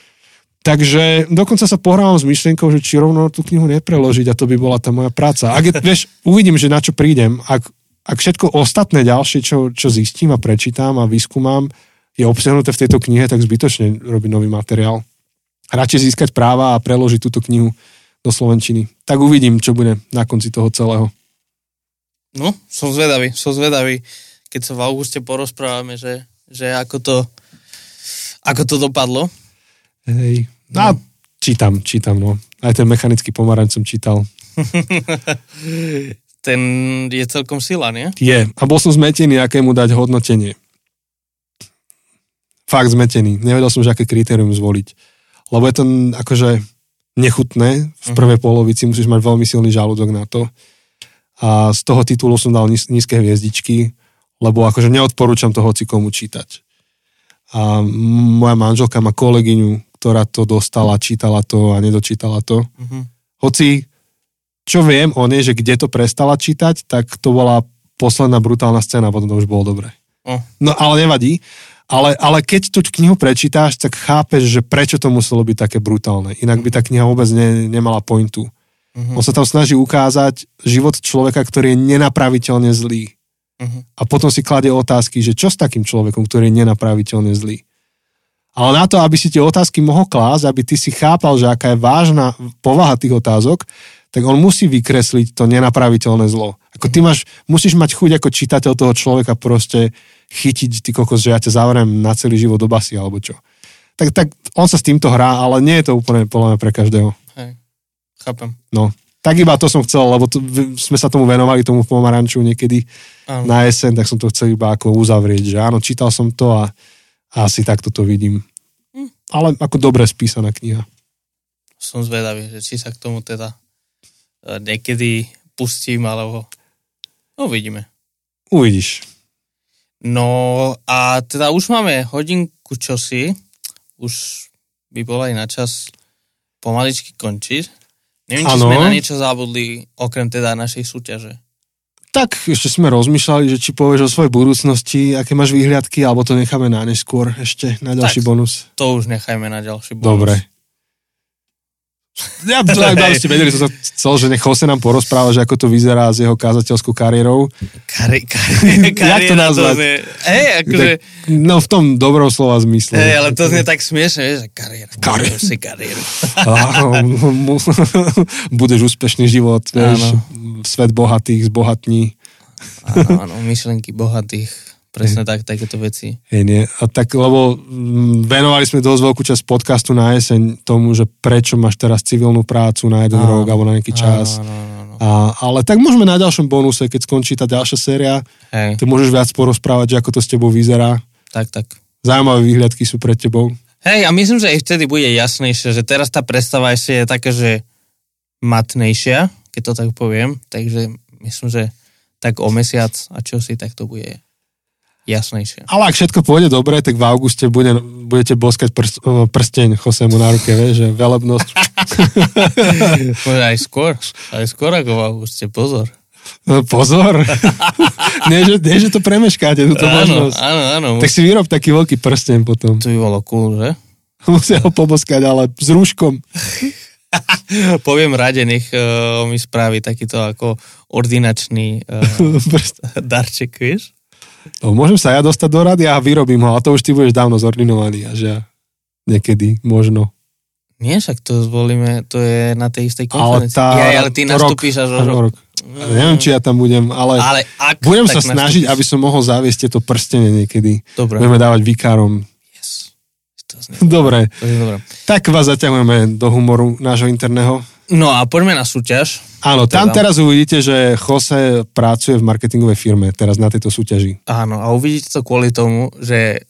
Takže dokonca sa pohrávam s myšlienkou, že či rovno tú knihu nepreložiť a to by bola tá moja práca. Ak je, vieš, uvidím, že na čo prídem. Ak, ak všetko ostatné ďalšie, čo, čo zistím a prečítam a vyskúmam, je obsiahnuté v tejto knihe, tak zbytočne robiť nový materiál. Radšej získať práva a preložiť túto knihu do Slovenčiny. Tak uvidím, čo bude na konci toho celého. No, som zvedavý, som zvedavý, keď sa v auguste porozprávame, že, že ako to ako to dopadlo. Hej. No. A čítam, čítam, no. Aj ten mechanický pomaranč som čítal. Ten je celkom sila, nie? Je. A bol som zmetený, aké mu dať hodnotenie. Fakt zmetený. Nevedel som, že aké kritérium zvoliť. Lebo je to akože nechutné. V prvej polovici musíš mať veľmi silný žalúdok na to. A z toho titulu som dal níz- nízke hviezdičky, lebo akože neodporúčam to hoci komu čítať. A moja manželka má kolegyňu, ktorá to dostala, čítala to a nedočítala to. Mhm. Hoci, čo viem o nej, že kde to prestala čítať, tak to bola posledná brutálna scéna, potom to už bolo dobre. O. No ale nevadí. Ale, ale keď tú knihu prečítáš, tak chápeš, že prečo to muselo byť také brutálne. Inak by tá kniha vôbec ne, nemala pointu. Mhm. On sa tam snaží ukázať život človeka, ktorý je nenapraviteľne zlý. Mhm. A potom si kladie otázky, že čo s takým človekom, ktorý je nenapraviteľne zlý. Ale na to, aby si tie otázky mohol klásť, aby ty si chápal, že aká je vážna povaha tých otázok, tak on musí vykresliť to nenapraviteľné zlo. Ako ty máš, musíš mať chuť ako čitateľ toho človeka proste chytiť, ty kokos, že ja ťa zavriem na celý život do basy, alebo čo. Tak, tak on sa s týmto hrá, ale nie je to úplne podľa mňa pre každého. Hej. Chápem. No, tak iba to som chcel, lebo to, sme sa tomu venovali, tomu pomaranču niekedy Áno. na jeseň, tak som to chcel iba ako uzavrieť, že áno, čítal som to a, a asi takto to vidím. Hm. Ale ako dobre spísaná kniha. Som zvedavý, že či sa k tomu teda e, niekedy pustím, alebo no vidíme. Uvidíš. No a teda už máme hodinku čosi, už by bolo aj na čas pomaličky končiť. Neviem, či sme na niečo zabudli, okrem teda našej súťaže. tak ešte sme rozmýšľali, že či povieš o svojej budúcnosti, aké máš výhľadky, alebo to necháme na neskôr ešte, na ďalší Tak. bonus. To už nechajme na ďalší bonus. Dobre. Ja to aj iba ste vedeli, som sa chcel, že nech Jose nám porozpráva, že ako to vyzerá s jeho kázateľskou kariérou. Kari, kari, Jak to nazvať? znie, hej, akože, Tak, no v tom dobrom slova zmysle. hej, ale to znie tak smiešne, že kariéra. Kari- si kariéru. Budeš úspešný život, vieš, svet bohatých, zbohatní. Áno, áno, myšlenky bohatých, presne tak, takéto veci. Hej, nie. A tak, lebo mm, venovali sme dosť veľkú časť podcastu na jeseň tomu, že prečo máš teraz civilnú prácu na jeden Áno. rok alebo na nejaký čas. Áno, áno, áno. A, ale tak môžeme na ďalšom bonuse, keď skončí tá ďalšia séria, Hej, ty môžeš viac porozprávať, že ako to s tebou vyzerá. tak, tak. Zaujímavé výhľadky sú pred tebou. Hej, a myslím, že aj vtedy bude jasnejšie, že teraz tá predstava ešte je taká, že matnejšia, keď to tak poviem, takže myslím, že tak o mesiac a čo si, tak to bude jasnejšie. Ale ak všetko pôjde dobre, tak v auguste bude, budete boskať prst, prsteň Chosemu na ruke, vieš, že velebnosť. Aj skôr, aj skôr ako v auguste, pozor. No, Pozor. nie, že, nie, že to premeškáte, túto Áno, možnosť. áno, áno. Tak si vyrob taký veľký prsteň potom. To by bolo cool, že? Musia ho poboskať, ale s rúškom. Poviem rade, nech uh, mi spraví takýto ako ordinačný uh, darček, vieš? No, môžem sa ja dostať do rady a vyrobím ho, a to už ty budeš dávno zordinovaný, až ja niekedy, možno. Nie, však to zvolíme, to je na tej istej Ale konferencii. tá... ja, ale ty nastúpíš až o rok. rok. Ja neviem, či ja tam budem, ale, Ale ak, budem sa snažiť, nastúpiš. aby som mohol zaviesť tieto prstenie niekedy. Dobre. Budeme dávať vikárom. Yes. To znie, Dobre, to znie dobre. tak vás zaťahujeme do humoru nášho interného. No a poďme na súťaž. Áno, tam Teda. teraz uvidíte, že Jose pracuje v marketingovej firme, teraz na tejto súťaži. Áno, a uvidíte to kvôli tomu, že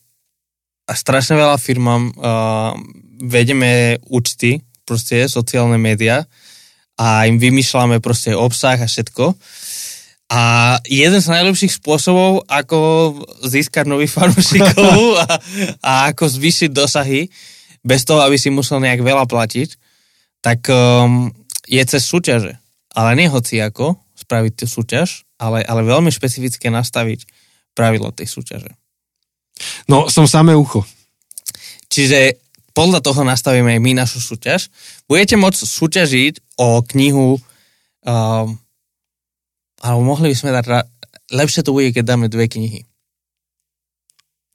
strašne veľa firmám uh, vedeme účty, proste sociálne médiá a im vymýšľame proste obsah a všetko. A jeden z najlepších spôsobov, ako získať nových fanúšikov a, a ako zvýšiť dosahy, bez toho, aby si musel nejak veľa platiť, tak um, je cez súťaže. Ale nie hoci ako spraviť tú súťaž, ale, ale veľmi špecifické nastaviť pravidlo tej súťaže. No, som samé ucho. Čiže podľa toho nastavíme aj my našu súťaž. Budete môcť súťažiť o knihu, um, alebo mohli by sme dať, ra- lepšie to bude, keď dáme dve knihy.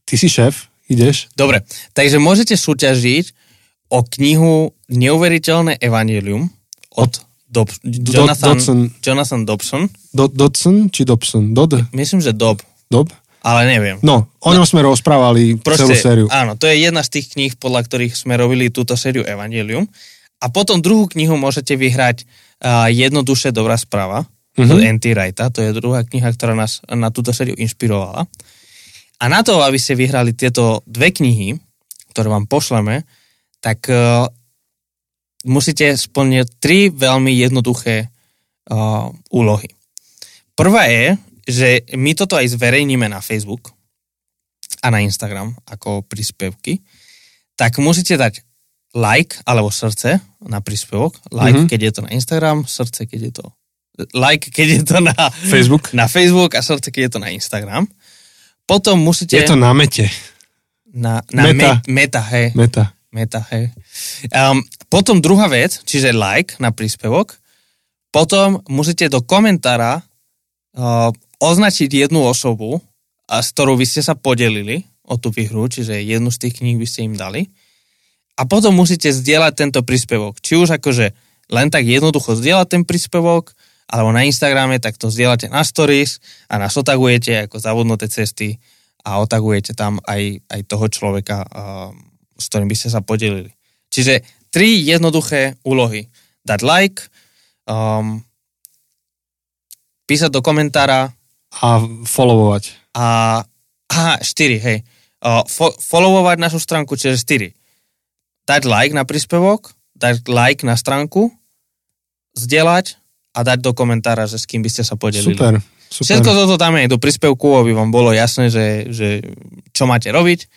Ty si šéf, ideš? Dobre, takže môžete súťažiť o knihu Neuveriteľné evanelium od Dob- Jonathan, Dodson. Jonathan Dobson. Do, Dodson či Dobson? Dod? Myslím, že Dob, Dob? ale neviem. No, o ňom sme rozprávali celú sériu. áno, to je jedna z tých kníh, podľa ktorých sme robili túto sériu Evangelium. A potom druhú knihu môžete vyhrať uh, Jednoduše dobrá správa mm-hmm. od Mhm. N.T. Wrighta. To je druhá kniha, ktorá nás na túto sériu inšpirovala. A na to, aby ste vyhrali tieto dve knihy, ktoré vám pošleme, tak uh, musíte splniť tri veľmi jednoduché uh, úlohy. Prvá je, že my toto aj zverejníme na Facebook a na Instagram ako príspevky, tak musíte dať like alebo srdce na príspevok. Like, Mhm. mm-hmm. keď je to na Instagram, srdce, keď je to like, keď je to na Facebook? na Facebook a srdce, keď je to na Instagram. Potom musíte... Je to na mete. na, na Meta. Me, meta, hej. Meta. Meta, hej. Um, potom druhá vec, čiže like na príspevok. Potom musíte do komentára uh, označiť jednu osobu, a s ktorou vy ste sa podelili o tú výhru, čiže jednu z tých kníh by ste im dali. A potom musíte zdieľať tento príspevok. Či už akože len tak jednoducho zdieľať ten príspevok, alebo na Instagrame, tak to zdieľate na stories a nás otagujete ako zavodnuté cesty a otagujete tam aj, aj toho človeka, uh, s ktorým by ste sa podelili. Čiže tri jednoduché úlohy. Dať like, um, písať do komentára A followovať. a... Aha, štyri, hej. Uh, fo- followovať našu stránku, čiže štyri. Dať like na príspevok, dať like na stránku, zdieľať a dať do komentára, že s kým by ste sa podelili. Super. Super. Všetko toto dáme aj do príspevku, aby vám bolo jasné, že, že čo máte robiť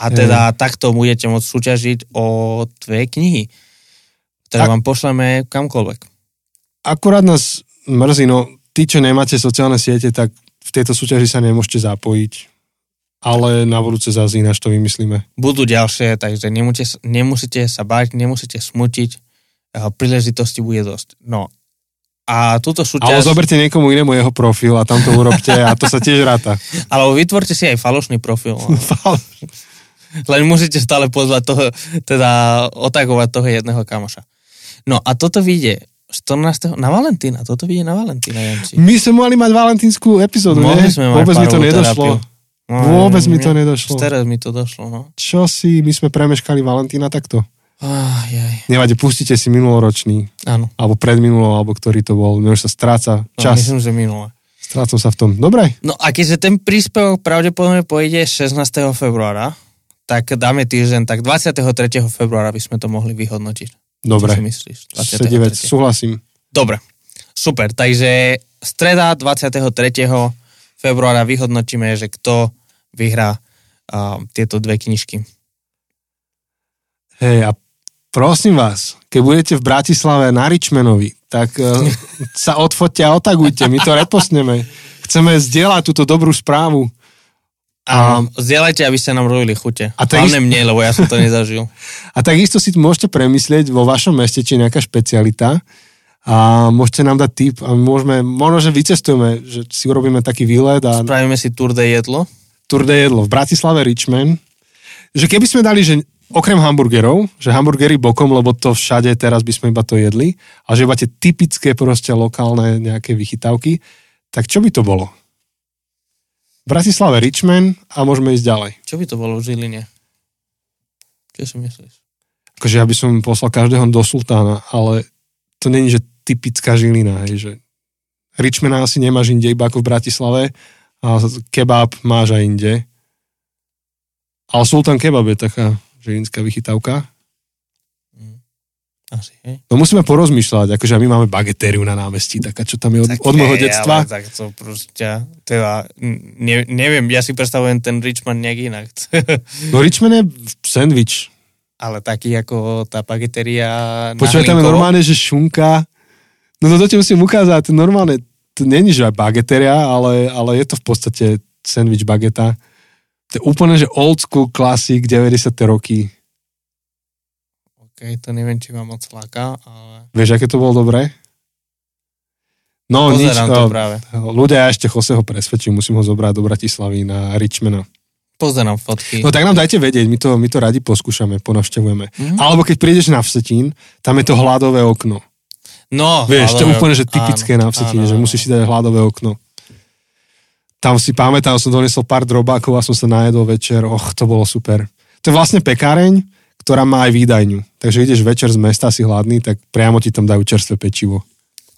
a teda takto budete môcť súťažiť o dve knihy, ktoré Tak. vám pošleme kamkoľvek. Akurát nás mrzí, no tí, čo nemáte sociálne siete, tak v tejto súťaži sa nemôžete zapojiť. Ale na budúce zase ináč to vymyslíme. Budú ďalšie, takže nemusíte, nemusíte sa báť, nemusíte smutiť. A príležitosti bude dosť. No. A túto súťaž... Ale zoberte niekomu inému jeho profil a tam to urobte a to sa tiež ráta. Ale vytvorte si aj falošný profil. No. Len musíte stále pozvať toho, teda otagovať toho jedného kamoša. No a toto vyjde 14. na Valentína, toto vyjde na Valentína, Janči. My sme mali mať valentínsku epizódu, Mohli nie? sme mať Vôbec mi to nedošlo. terapiu. No, Vôbec mi to nedošlo. Teraz mi to došlo, no. Čo si, my sme premeškali Valentína takto? Ah, jaj. Nevadí, pustite si minuloročný, Áno. alebo predminulo, alebo ktorý to bol. Mne už sa stráca No, čas. myslím, že minule. Strácam sa v tom. Dobre, No a keďže ten príspevok pravdepodobne pôjde 16. februára, tak dáme týždeň, tak 23. februára by sme to mohli vyhodnotiť. dobre. Čo si myslíš? Sedivec, 23. súhlasím. Dobre, super. Takže streda 23. februára vyhodnotíme, že kto vyhrá uh, tieto dve knižky. Hej, a prosím vás, keď budete v Bratislave na Richmanovi, tak uh, sa odfoďte a otagujte, my to repostneme. Chceme zdieľať túto dobrú správu. A zdieľajte, aby ste nám robili chute. A takisto- Hlavne mne, lebo ja som to nezažil. A takisto si môžete premyslieť vo vašom meste, či je nejaká špecialita a môžete nám dať tip a môžeme, možno, že vycestujeme, že si urobíme taký výlet a Spravíme si tour de jedlo. Tour de jedlo v Bratislave Richmond. Že keby sme dali, že okrem hamburgerov, že hamburgery bokom, lebo to všade teraz by sme iba to jedli, a že iba tie typické proste lokálne nejaké vychytávky, tak čo by to bolo? Bratislave Richmond a môžeme ísť ďalej. Čo by to bolo v Žiline? Čo si myslíš? Akože ja by som poslal každého do sultána, ale to není, že typická Žilina, hej, že Richmond asi nemáš inde iba ako v Bratislave a kebab máš aj inde. Ale sultán kebab je taká žilinská vychytávka. Asi, hej? No musíme porozmýšľať, akože my máme bagetériu na námestí, taká čo tam je od, Tak od môjho detstva. Ale tak to proste, teda, ne, neviem, ja si predstavujem ten Richmond nejak inak. No Richmond je sandwich. ale taký ako tá pageteria na Počúvaj, tam je normálne, že šunka. No to, to ti musím ukázať, normálne, to není, že aj bageteria, ale, ale je to v podstate sandwich bageta. To je úplne, že old school klasik 90. roky. OK, to neviem, či ma moc láka, ale Vieš, aké to bolo dobré? No, nič. pozerám to o, práve. ľudia, ja ešte Joseho presvedčím, musím ho zobrať do Bratislavy na Richmana. Pozerám fotky. No tak nám dajte vedieť, my to, my to radi poskúšame, ponavštevujeme. Mhm. Alebo keď prídeš na Vsetín, tam je to hladové okno. No, Vieš, to je úplne, že typické áno, na Vsetíne, áno, že musíš si dať hladové okno. Tam si pamätám, som donesol pár drobákov a som sa najedol večer, och, to bolo super. To je vlastne pekáreň, ktorá má aj výdajňu. Takže ideš večer z mesta, si hladný, tak priamo ti tam dajú čerstvé pečivo.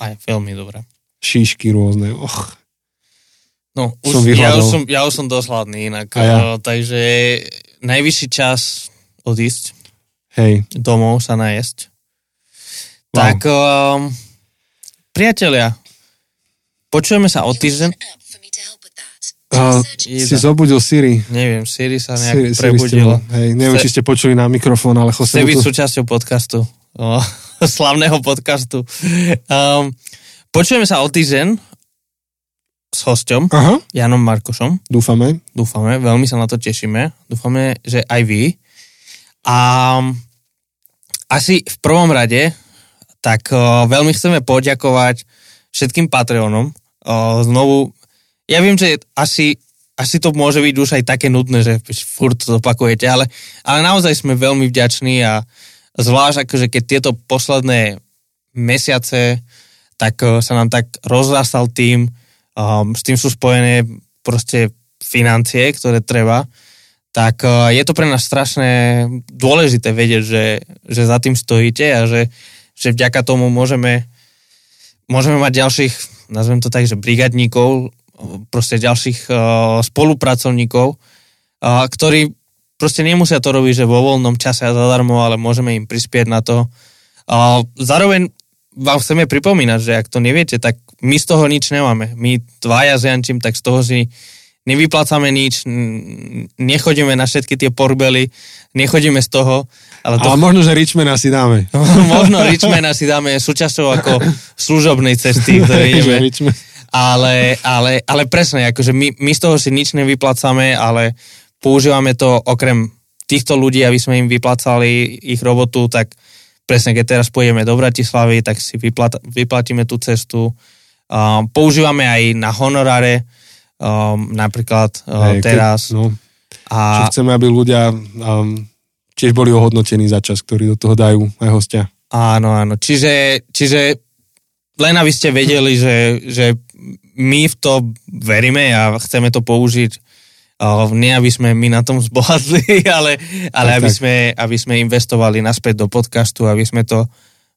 Aj veľmi dobré. Šíšky rôzne, och. No, Som už, ja, vyhľadol. už som, ja už som dosť hladný inak. A ja. eh, Takže najvyšší čas odísť Hej, domov sa najesť. Wow. Tak, um, priatelia, počujeme sa o týždeň. Uh, si zobudil Siri. Neviem, Siri sa Siri, nejak Siri ste prebudila. bol- Hej, neviem, Chce- či ste počuli na mikrofón, ale Chce Jose byť tu... súčasťou podcastu. O, slavného podcastu. Um, počujeme sa o týždeň s hosťom, Aha, Janom Markošom. dúfame. Dúfame, veľmi sa na to tešíme. Dúfame, že aj vy. A asi v prvom rade, tak uh, veľmi chceme poďakovať všetkým Patreonom. Uh, znovu, ja viem, že asi, asi to môže byť už aj také nudné, že furt to opakujete, ale, ale naozaj sme veľmi vďační a zvlášť akože keď tieto posledné mesiace, tak uh, sa nám tak rozrastal tým, um, s tým sú spojené proste financie, ktoré treba, tak uh, je to pre nás strašne dôležité vedieť, že, že za tým stojíte a že, že vďaka tomu môžeme, môžeme mať ďalších, nazvem to tak, že brigadníkov, proste ďalších uh, spolupracovníkov, ktorí proste nemusia to robiť, že vo voľnom čase a zadarmo, ale môžeme im prispieť na to. Zároveň vám chceme pripomínať, že ak to neviete, tak my z toho nič nemáme. My dvaja s Jančím, tak z toho si nevyplácame nič, nechodíme na všetky tie porbely, nechodíme z toho, ale to Ale možno, že Richmana si dáme. možno Richmana si dáme súčasťou ako služobnej cesty, ktoré ideme. Ale, ale, ale presne, akože my, my z toho si nič nevyplácame, ale používame to okrem týchto ľudí, aby sme im vyplácali ich robotu, tak presne keď teraz pôjdeme do Bratislavy, tak si vyplat, vyplatíme tú cestu. Um, používame aj na honoráre, um, napríklad uh, Hej, teraz. Keď, no, a... chceme, aby ľudia um, tiež boli ohodnotení za čas, ktorý do toho dajú aj hostia. Áno, áno. Čiže, čiže len aby ste vedeli, že, že my v to veríme a chceme to použiť uh, nie aby sme my na tom zbohatli, ale, ale tak, aby, tak. Sme, aby sme investovali naspäť do podcastu, aby sme to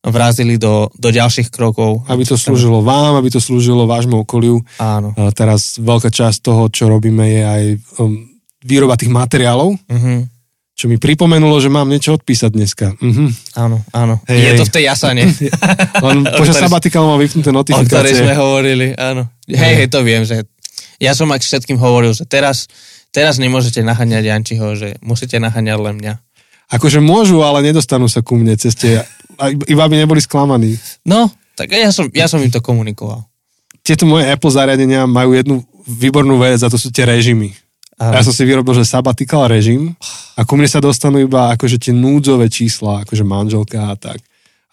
vrazili do, do ďalších krokov. Aby to slúžilo vám, aby to slúžilo vášmu okoliu. Áno. Uh, teraz veľká časť toho, čo robíme, je aj um, výroba tých materiálov. Uh-huh čo mi pripomenulo, že mám niečo odpísať dneska. Mhm. Áno, áno. Hej, je hej. to v tej jasane. On počas sabatikal mal vypnuté notifikácie. O ktorej sme hovorili, áno. Hej, hej, to viem, že ja som ak všetkým hovoril, že teraz, teraz nemôžete naháňať Jančiho, že musíte naháňať len mňa. Akože môžu, ale nedostanú sa ku mne ceste. Iba by neboli sklamaní. No, tak ja som, ja som im to komunikoval. Tieto moje Apple zariadenia majú jednu výbornú vec a to sú tie režimy. Ja som si vyrobil, že sabatikal režim a ku mne sa dostanú iba akože tie núdzové čísla, akože manželka a tak.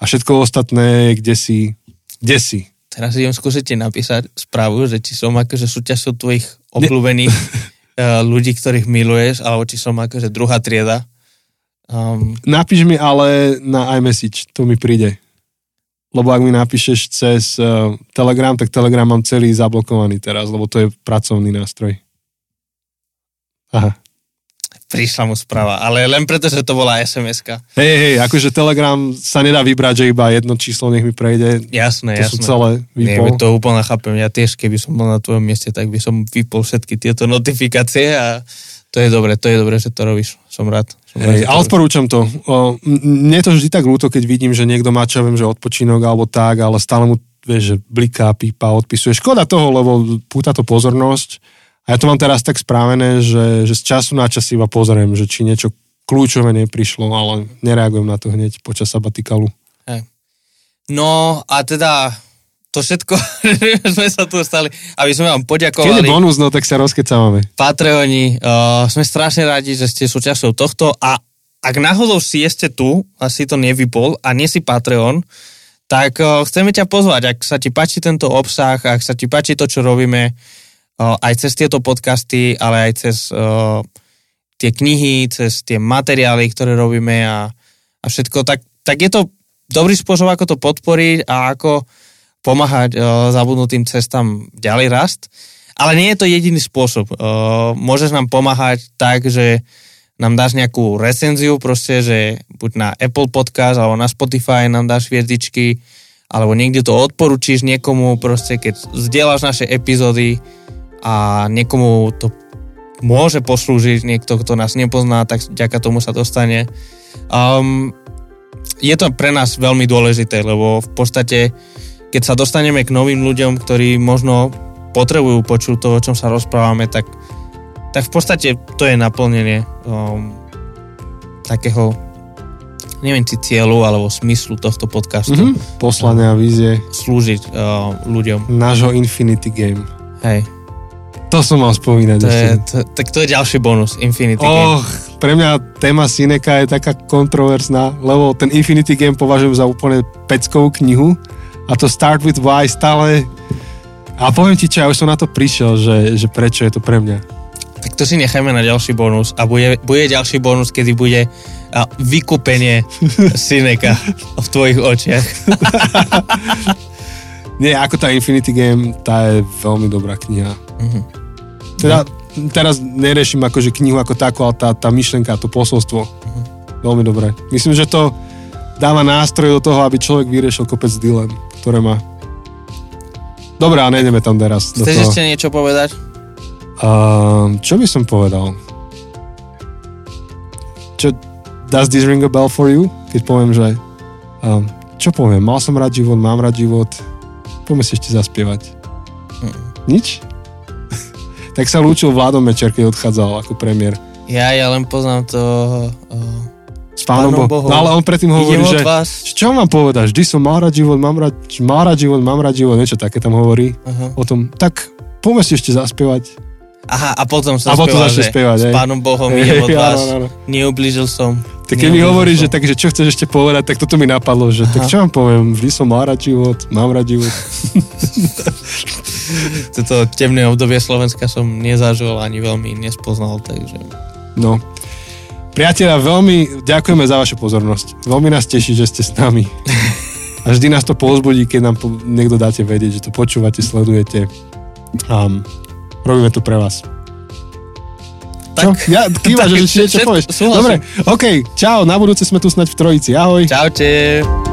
A všetko ostatné, kde si, kde si. Teraz idem skúsiť napísať správu, že či som akože súťažou tvojich obľúbených uh, ľudí, ktorých miluješ, alebo či som akože druhá trieda. Um, Napíš mi ale na iMessage, to mi príde. Lebo ak mi napíšeš cez uh, Telegram, tak Telegram mám celý zablokovaný teraz, lebo to je pracovný nástroj. Aha. Prišla mu správa, ale len preto, že to bola SMS-ka. Hej, hej, akože Telegram sa nedá vybrať, že iba jedno číslo nech mi prejde. Jasné, to jasné. sú celé vypol. Nie, to úplne chápem. Ja tiež, keby som bol na tvojom mieste, tak by som vypol všetky tieto notifikácie a to je dobre, to je dobre, že to robíš. Som rád. Som rád a odporúčam to. O, mne to vždy tak ľúto, keď vidím, že niekto má, čo viem, že odpočinok alebo tak, ale stále mu vieš, že bliká, pípa, odpisuje. Škoda toho, lebo púta to pozornosť a ja to mám teraz tak správené, že, že z času na čas iba pozriem, že či niečo kľúčové neprišlo, ale nereagujem na to hneď počas sabatikalu. Hey. No a teda to všetko sme sa tu stali, aby sme vám poďakovali. Keď je bonus, no tak sa rozkecávame. Patreoni, uh, sme strašne radi, že ste súčasťou tohto a ak náhodou si ste tu a si to nevypol a nie si Patreon, tak uh, chceme ťa pozvať, ak sa ti páči tento obsah, ak sa ti páči to, čo robíme, aj cez tieto podcasty, ale aj cez tie knihy, cez tie materiály, ktoré robíme a, a všetko, tak, tak je to dobrý spôsob, ako to podporiť a ako pomáhať uh, zabudnutým cestám ďalej rast. Ale nie je to jediný spôsob. Môžeš nám pomáhať tak, že nám dáš nejakú recenziu, proste, že buď na Apple Podcast alebo na Spotify nám dáš hviezdičky, alebo niekde to odporučíš niekomu, proste keď zdieľaš naše epizódy, a niekomu to môže poslúžiť, niekto, kto nás nepozná, tak ďaká tomu sa dostane. Um, je to pre nás veľmi dôležité, lebo v podstate, keď sa dostaneme k novým ľuďom, ktorí možno potrebujú počuť to, o čom sa rozprávame, tak, tak v podstate to je naplnenie um, takého neviem, či cieľu alebo smyslu tohto podcastu. Mm-hmm. Poslania a vízie. Slúžiť uh, ľuďom. Nášho Infinity Game. Hej. To som mal spomínať. To je, to, tak to je ďalší bonus, Infinity oh, Game. Pre mňa téma Sineka je taká kontroverzná, lebo ten Infinity Game považujem za úplne peckovú knihu a to Start with Why stále... A poviem ti čo, ja už som na to prišiel, že, že prečo je to pre mňa. Tak to si nechajme na ďalší bonus a bude, bude ďalší bonus, kedy bude a, vykúpenie Sineka v tvojich očiach. Nie, ako tá Infinity Game, tá je veľmi dobrá kniha. Mm-hmm. Teda, teraz neriešim akože knihu ako takú, ale tá, tá myšlenka, to posolstvo. Uh-huh. Veľmi dobré. Myslím, že to dáva nástroj do toho, aby človek vyriešil kopec dilem, ktoré má. Dobre, a nejdeme tam teraz. Chceš ešte niečo povedať? Uh, čo by som povedal? Čo, does this ring a bell for you? Keď poviem, že um, čo poviem, mal som rád život, mám rád život, poďme si ešte zaspievať. Mm. Nič? Tak sa lúčil Vládom Mečer, keď odchádzal ako premiér. Ja, ja len poznám to uh, S pánom, Pánom Bohom. No ale on predtým hovorí, že vás. čo mám povedať, vždy som mal rád život, mám rád, má rád život, mám rád život, niečo také tam hovorí Aha. o tom. Tak poďme si ešte zaspievať. Aha, a potom sa A potom začne spievať, s pánom Bohom idem od vás, áno. neublížil som. Tak keď mi hovoríš, že, tak, že čo chceš ešte povedať, tak toto mi napadlo, že tak Aha. čo vám poviem, vždy som mal rád život, mám rád život. Toto temné obdobie Slovenska som nezažil ani veľmi nespoznal, takže... No. Priatelia, veľmi ďakujeme za vašu pozornosť. Veľmi nás teší, že ste s nami. A vždy nás to pozbudí, keď nám po- niekto dáte vedieť, že to počúvate, sledujete. Um, robíme to pre vás. Čo? Tak, Ja kýva, Tak, že niečo povieš. súhlasím. Dobre, OK, čau, na budúce sme tu snať v trojici. Ahoj. čaute.